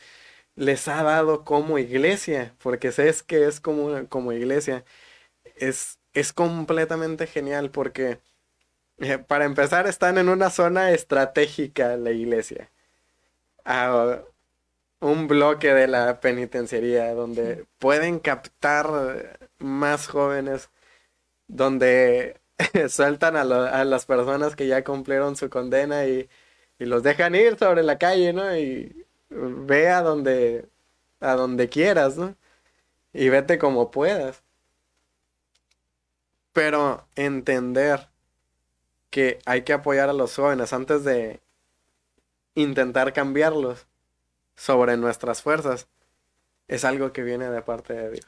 les ha dado como iglesia, porque sé que es como, como iglesia, es, es completamente genial porque eh, para empezar están en una zona estratégica la iglesia. A un bloque de la penitenciaría donde pueden captar más jóvenes, donde sueltan a, a, las personas que ya cumplieron su condena y, y, los dejan ir sobre la calle, ¿no? Y ve a donde, a donde quieras, ¿no? Y vete como puedas. Pero entender que hay que apoyar a los jóvenes antes de intentar cambiarlos sobre nuestras fuerzas es algo que viene de parte de Dios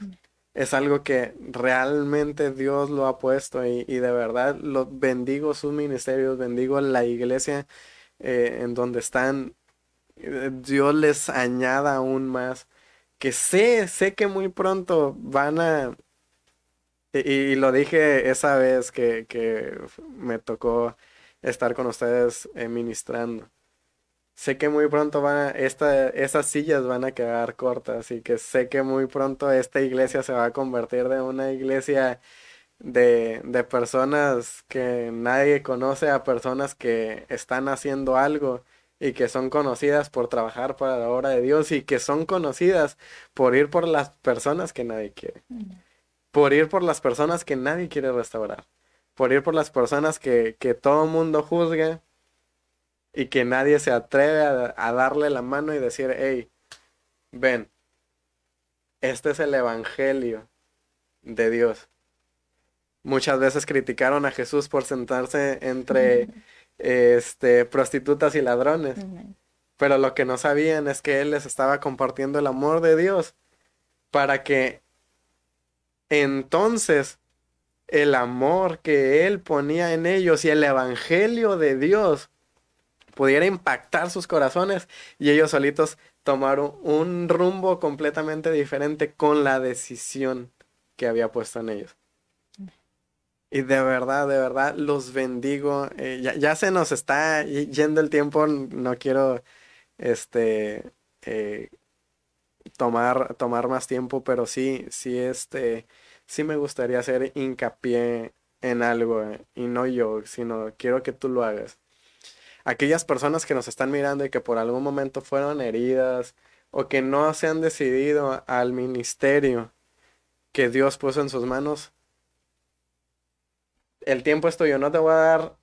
es algo que realmente Dios lo ha puesto y, de verdad lo, bendigo sus ministerios, bendigo la iglesia eh, en donde están. Dios les añada aún más. Que sé, sé que muy pronto van a... Y, lo dije esa vez que, que, me tocó estar con ustedes eh, ministrando sé que muy pronto van a, esta, esas sillas van a quedar cortas y que sé que muy pronto esta iglesia se va a convertir de una iglesia de, de personas que nadie conoce a personas que están haciendo algo y que son conocidas por trabajar para la obra de Dios y que son conocidas por ir por las personas que nadie quiere. Por ir por las personas que nadie quiere restaurar. Por ir por las personas que, que todo mundo juzga y que nadie se atreve a, darle la mano y decir, hey, ven, este es el Evangelio de Dios. Muchas veces criticaron a Jesús por sentarse entre este, prostitutas y ladrones. Pero lo que no sabían es que Él les estaba compartiendo el amor de Dios para que entonces el amor que Él ponía en ellos y el Evangelio de Dios pudiera impactar sus corazones y ellos solitos tomaron un rumbo completamente diferente con la decisión que había puesto en ellos. Y de verdad, de verdad, los bendigo. Eh, ya, se nos está yendo el tiempo, no quiero este eh, tomar, tomar más tiempo, pero sí, sí, este, sí me gustaría hacer hincapié en algo, eh, y no yo, sino quiero que tú lo hagas aquellas personas que nos están mirando y que por algún momento fueron heridas o que no se han decidido al ministerio que Dios puso en sus manos, el tiempo es tuyo. No te voy a dar,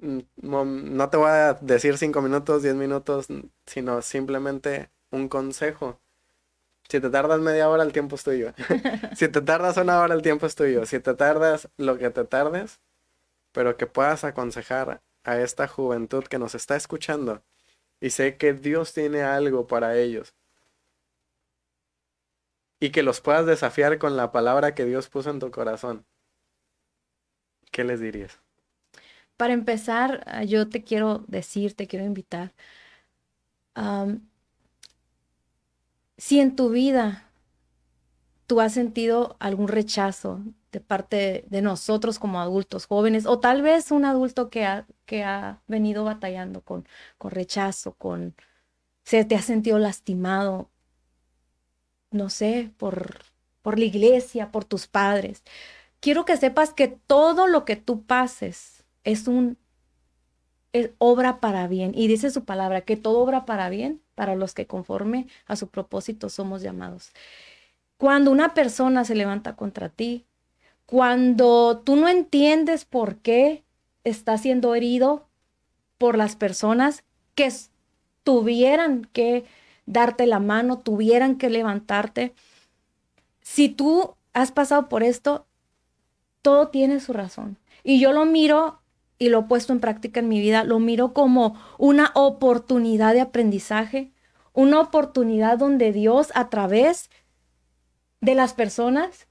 mm, no te voy a decir cinco minutos, diez minutos, sino simplemente un consejo. Si te tardas media hora, el tiempo es tuyo. si te tardas una hora, el tiempo es tuyo. Si te tardas lo que te tardes, pero que puedas aconsejar a esta juventud que nos está escuchando y sé que Dios tiene algo para ellos. Y que los puedas desafiar con la palabra que Dios puso en tu corazón. ¿qué les dirías?
Para empezar, ah, yo te quiero decir, te quiero invitar. si en tu vida tú has sentido algún rechazo de parte de nosotros como adultos jóvenes, o tal vez un adulto que ha, que ha venido batallando con, con rechazo, con se te ha sentido lastimado, no sé, por, por la iglesia, por tus padres. Quiero que sepas que todo lo que tú pases es un es obra para bien. Y dice su palabra, que todo obra para bien para los que conforme a su propósito somos llamados. Cuando una persona se levanta contra ti, cuando tú no entiendes por qué está siendo herido por las personas que tuvieran que darte la mano, tuvieran que levantarte, si tú has pasado por esto, todo tiene su razón. Y yo lo miro y lo he puesto en práctica en mi vida, lo miro como una oportunidad de aprendizaje, una oportunidad donde Dios a través de las personas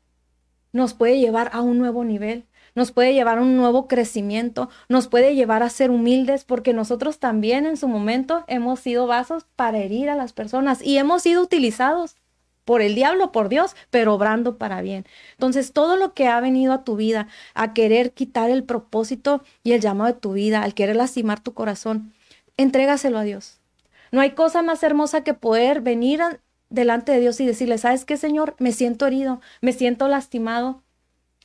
nos puede llevar a un nuevo nivel, nos puede llevar a un nuevo crecimiento, nos puede llevar a ser humildes, porque nosotros también en su momento hemos sido vasos para herir a las personas y hemos sido utilizados por el diablo, por Dios, pero obrando para bien. Entonces, todo lo que ha venido a tu vida a querer quitar el propósito y el llamado de tu vida, al querer lastimar tu corazón, entrégaselo a Dios. No hay cosa más hermosa que poder venir delante de Dios y decirle, ¿sabes qué, Señor? Me siento herido, me siento lastimado.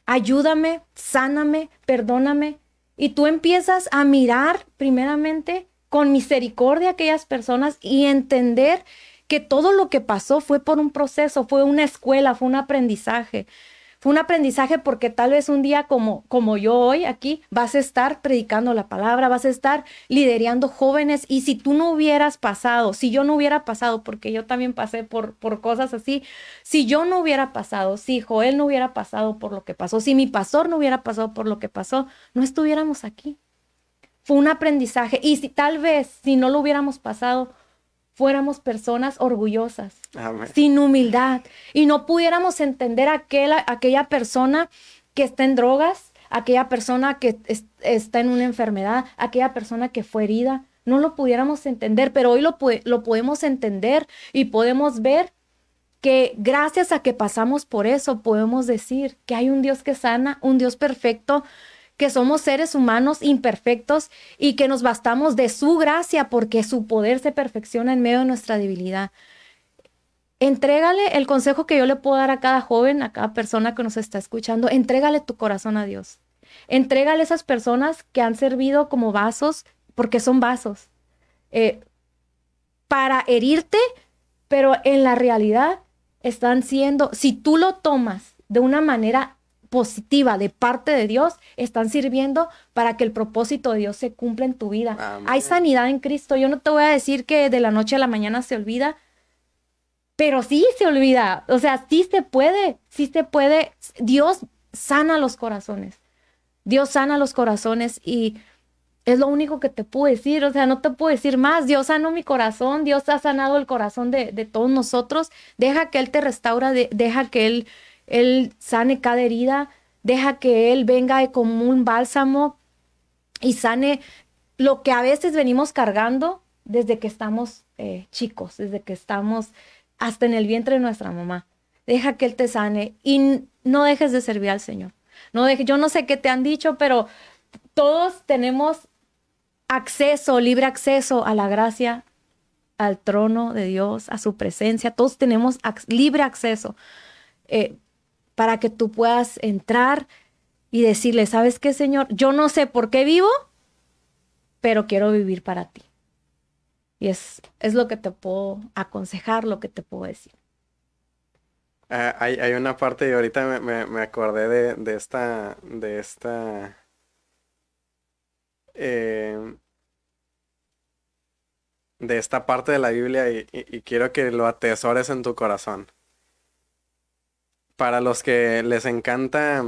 Ayúdame, sáname, perdóname. Y tú empiezas a mirar primeramente con misericordia a aquellas personas y entender que todo lo que pasó fue por un proceso, fue una escuela, fue un aprendizaje. Fue un aprendizaje porque tal vez un día como, como yo hoy aquí vas a estar predicando la palabra, vas a estar liderando jóvenes y si tú no hubieras pasado, si yo no hubiera pasado, porque yo también pasé por, por cosas así, si yo no hubiera pasado, si Joel no hubiera pasado por lo que pasó, si mi pastor no hubiera pasado por lo que pasó, no estuviéramos aquí. Fue un aprendizaje y si tal vez si no lo hubiéramos pasado, fuéramos personas orgullosas, sin humildad, y no pudiéramos entender aquella persona que está en drogas, aquella persona que está en una enfermedad, aquella persona que fue herida. No lo pudiéramos entender, pero hoy lo, lo podemos entender y podemos ver que gracias a que pasamos por eso, podemos decir que hay un Dios que sana, un Dios perfecto que somos seres humanos imperfectos y que nos bastamos de su gracia porque su poder se perfecciona en medio de nuestra debilidad. Entrégale el consejo que yo le puedo dar a cada joven, a cada persona que nos está escuchando, entrégale tu corazón a Dios. Entrégale a esas personas que han servido como vasos, porque son vasos, eh, para herirte, pero en la realidad están siendo, si tú lo tomas de una manera positiva de parte de Dios están sirviendo para que el propósito de Dios se cumpla en tu vida. Hay sanidad en Cristo. Yo no te voy a decir que de la noche a la mañana se olvida, pero sí se olvida. O sea, sí se puede, sí se puede. Dios sana los corazones. Dios sana los corazones y es lo único que te puedo decir. O sea, no te puedo decir más. Dios sanó mi corazón. Dios ha sanado el corazón de, todos nosotros. Deja que Él te restaura, deja que Él él sane cada herida, deja que Él venga como un bálsamo y sane lo que a veces venimos cargando desde que estamos eh, chicos, desde que estamos hasta en el vientre de nuestra mamá. Deja que Él te sane y no dejes de servir al Señor. No deje, yo no sé qué te han dicho, pero todos tenemos acceso, libre acceso a la gracia, al trono de Dios, a su presencia. Todos tenemos libre acceso. Eh, para que tú puedas entrar y decirle, ¿sabes qué, Señor? Yo no sé por qué vivo, pero quiero vivir para ti. Y es, es lo que te puedo aconsejar, lo que te puedo decir.
Ah, hay, una parte, y ahorita me, acordé de, esta, de esta, eh, de esta parte de la Biblia y quiero que lo atesores en tu corazón para los que les encanta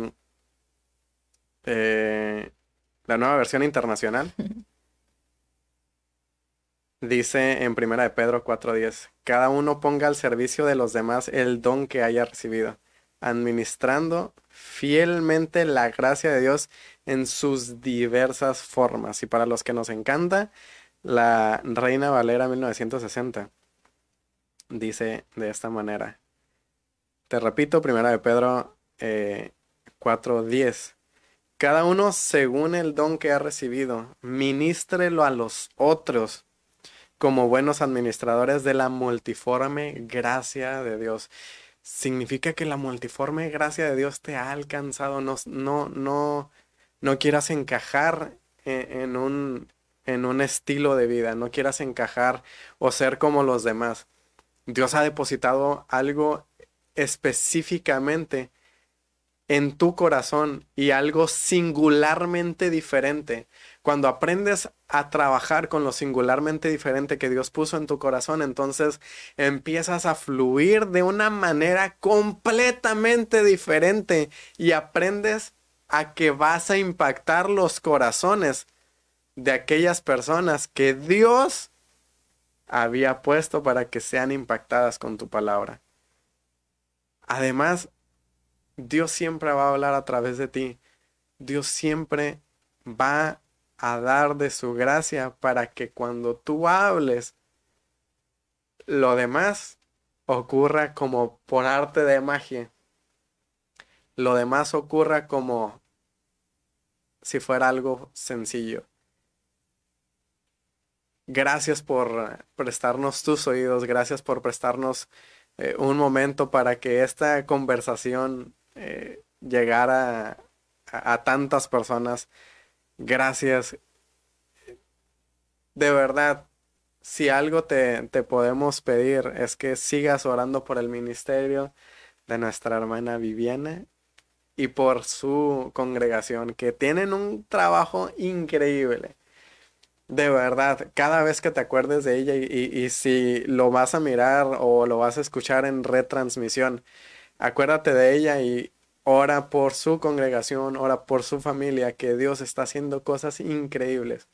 eh, la nueva versión internacional, dice en primera de Pedro 4.10, cada uno ponga al servicio de los demás el don que haya recibido, administrando fielmente la gracia de Dios en sus diversas formas. Y para los que nos encanta, la Reina Valera 1960 dice de esta manera. Te repito, primera de Pedro eh, 4.10. Cada uno según el don que ha recibido, ministrelo a los otros como buenos administradores de la multiforme gracia de Dios. Significa que la multiforme gracia de Dios te ha alcanzado. No, no, no, no quieras encajar en, en un, en un estilo de vida, no quieras encajar o ser como los demás. Dios ha depositado algo específicamente en tu corazón y algo singularmente diferente. Cuando aprendes a trabajar con lo singularmente diferente que Dios puso en tu corazón, entonces empiezas a fluir de una manera completamente diferente y aprendes a que vas a impactar los corazones de aquellas personas que Dios había puesto para que sean impactadas con tu palabra. Además, Dios siempre va a hablar a través de ti. Dios siempre va a dar de su gracia para que cuando tú hables, lo demás ocurra como por arte de magia. Lo demás ocurra como si fuera algo sencillo. Gracias por prestarnos tus oídos, gracias por prestarnos eh, un momento para que esta conversación eh, llegar a, a, tantas personas. Gracias. De verdad, si algo te, te podemos pedir es que sigas orando por el ministerio de nuestra hermana Viviana y por su congregación, que tienen un trabajo increíble. De verdad, cada vez que te acuerdes de ella y, y, y, si lo vas a mirar o lo vas a escuchar en retransmisión, acuérdate de ella y ora por su congregación, ora por su familia, que Dios está haciendo cosas increíbles.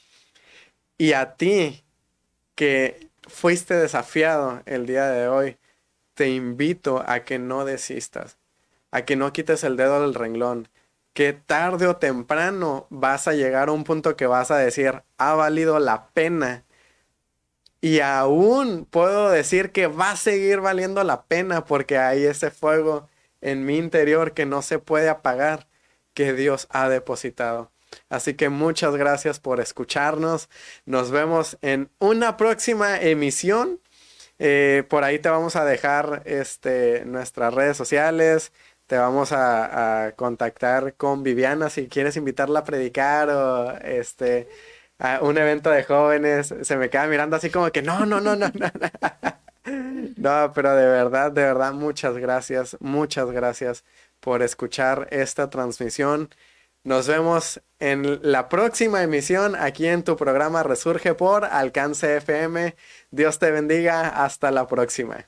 Y a ti que fuiste desafiado el día de hoy, te invito a que no desistas, a que no quites el dedo del renglón, que tarde o temprano vas a llegar a un punto que vas a decir, ha valido la pena. Y aún puedo decir que va a seguir valiendo la pena porque hay ese fuego en mi interior que no se puede apagar, que Dios ha depositado. Así que muchas gracias por escucharnos. Nos vemos en una próxima emisión. Eh, por ahí te vamos a dejar este, nuestras redes sociales. Te vamos a, contactar con Viviana si quieres invitarla a predicar o este, a un evento de jóvenes. Se me queda mirando así como que no, no, no, no, no. No, pero de verdad, de verdad, muchas gracias, muchas gracias por escuchar esta transmisión. Nos vemos en la próxima emisión aquí en tu programa Resurge por Alcance FM. Dios te bendiga. Hasta la próxima.